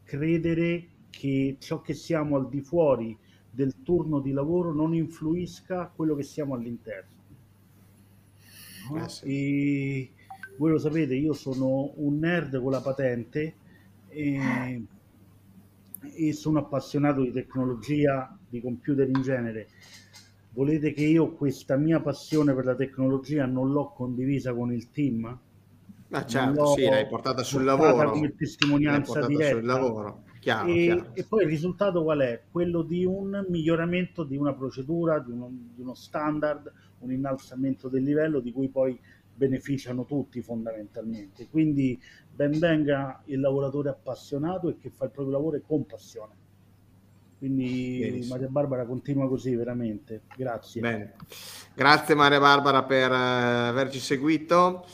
[SPEAKER 3] credere che ciò che siamo al di fuori del turno di lavoro non influisca quello che siamo all'interno. No? Eh sì. E voi lo sapete, io sono un nerd con la patente e, e sono appassionato di tecnologia, di computer in genere. Volete che io questa mia passione per la tecnologia non l'ho condivisa con il team?
[SPEAKER 1] Ma certo, sì, l'hai portata sul lavoro.
[SPEAKER 3] come testimonianza diretta.
[SPEAKER 1] sul lavoro. Chiaro,
[SPEAKER 3] e,
[SPEAKER 1] chiaro.
[SPEAKER 3] e, poi il risultato qual è? Quello di un miglioramento di una procedura, di uno, di uno standard, un innalzamento del livello di cui poi beneficiano tutti fondamentalmente. Quindi ben venga il lavoratore appassionato e che fa il proprio lavoro con passione. Quindi Benissimo. Maria Barbara continua così veramente. Grazie.
[SPEAKER 1] Bene. Grazie Maria Barbara per uh, averci seguito.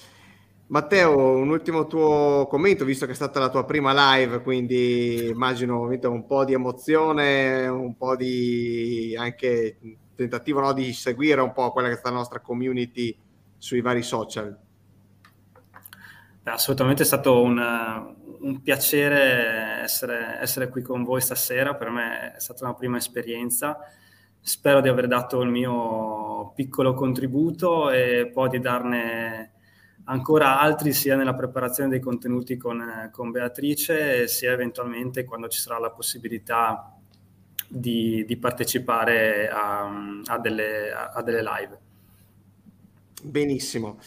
[SPEAKER 1] Matteo, un ultimo tuo commento, visto che è stata la tua prima live, quindi immagino un po' di emozione, un po' di anche tentativo no, di seguire un po' quella che è stata la nostra community sui vari social.
[SPEAKER 4] Assolutamente è stato un, un piacere essere, essere, qui con voi stasera, per me è stata una prima esperienza, spero di aver dato il mio piccolo contributo e poi di darne ancora altri sia nella preparazione dei contenuti con, con Beatrice sia eventualmente quando ci sarà la possibilità di, di partecipare a, a, delle, a, delle, live.
[SPEAKER 1] Benissimo.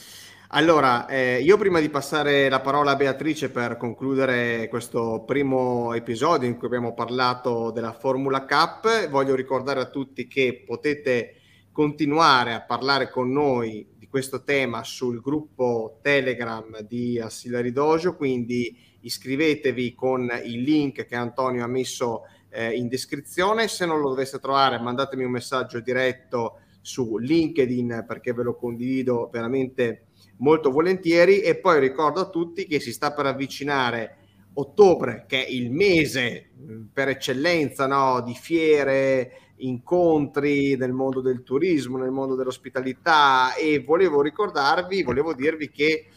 [SPEAKER 1] Allora, eh, io prima di passare la parola a Beatrice per concludere questo primo episodio in cui abbiamo parlato della Formula Cup, voglio ricordare a tutti che potete continuare a parlare con noi questo tema sul gruppo Telegram di Assillari Dojo, quindi iscrivetevi con il link che Antonio ha messo eh, in descrizione. Se non lo doveste trovare, mandatemi un messaggio diretto su LinkedIn perché ve lo condivido veramente molto volentieri. E poi ricordo a tutti che si sta per avvicinare ottobre che è il mese per eccellenza no, di fiere incontri nel mondo del turismo, nel mondo dell'ospitalità. E volevo ricordarvi, volevo dirvi che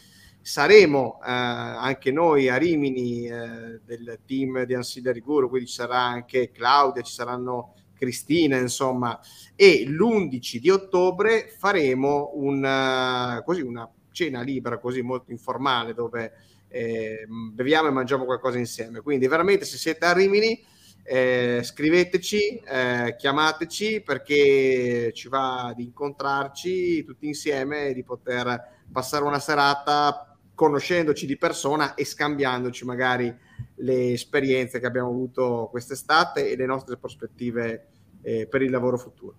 [SPEAKER 1] saremo eh, anche noi a Rimini eh, del team di Ancillary Guru, quindi ci sarà anche Claudia, ci saranno Cristina, insomma, e l'11 di ottobre faremo un, così, una cena libera, così molto informale, dove eh, beviamo e mangiamo qualcosa insieme. Quindi veramente se siete a Rimini, eh, scriveteci, eh, chiamateci perché ci va di incontrarci tutti insieme e di poter passare una serata conoscendoci di persona e scambiandoci magari le esperienze che abbiamo avuto quest'estate e le nostre prospettive eh, per il lavoro futuro.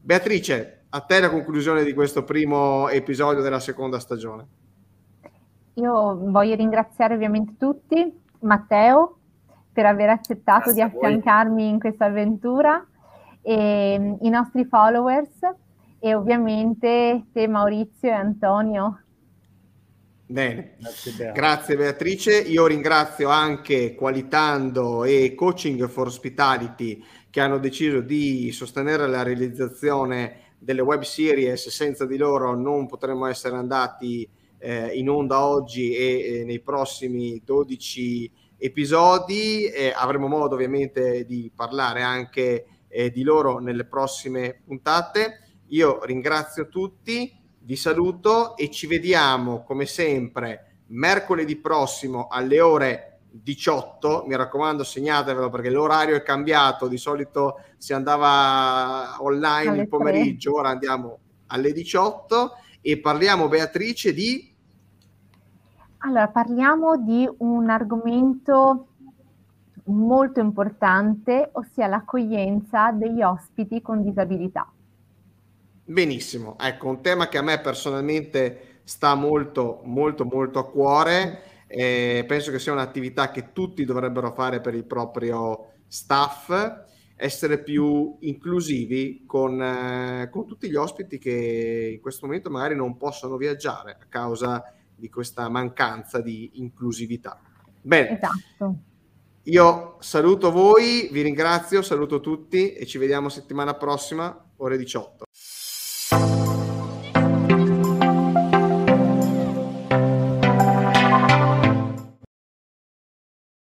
[SPEAKER 1] Beatrice, a te la conclusione di questo primo episodio della seconda stagione.
[SPEAKER 2] Io voglio ringraziare ovviamente tutti, Matteo, per aver accettato Grazie di affiancarmi in questa avventura, e i nostri followers e ovviamente te Maurizio e Antonio
[SPEAKER 1] Bene, grazie, grazie, Beatrice. Io ringrazio anche Qualitando e Coaching for Hospitality che hanno deciso di sostenere la realizzazione delle web series. Senza di loro non potremmo essere andati eh, in onda oggi e, e, nei prossimi 12 episodi. Eh, avremo modo ovviamente di parlare anche eh, di loro nelle prossime puntate. Io ringrazio tutti vi saluto e ci vediamo come sempre mercoledì prossimo alle ore 18. Mi raccomando, segnatevelo perché l'orario è cambiato. Di solito si andava online alle il pomeriggio, 3. ora andiamo alle 18 e parliamo, Beatrice, di.
[SPEAKER 2] Allora, parliamo di un argomento molto importante, ossia l'accoglienza degli ospiti con disabilità.
[SPEAKER 1] Benissimo, ecco un tema che a me personalmente sta molto, molto, molto a cuore. Eh, penso che sia un'attività che tutti dovrebbero fare per il proprio staff, essere più inclusivi con, eh, con tutti gli ospiti che in questo momento magari non possono viaggiare a causa di questa mancanza di inclusività. Bene. Esatto. Io saluto voi, vi ringrazio, saluto tutti e ci vediamo settimana prossima, ore 18. Thank you.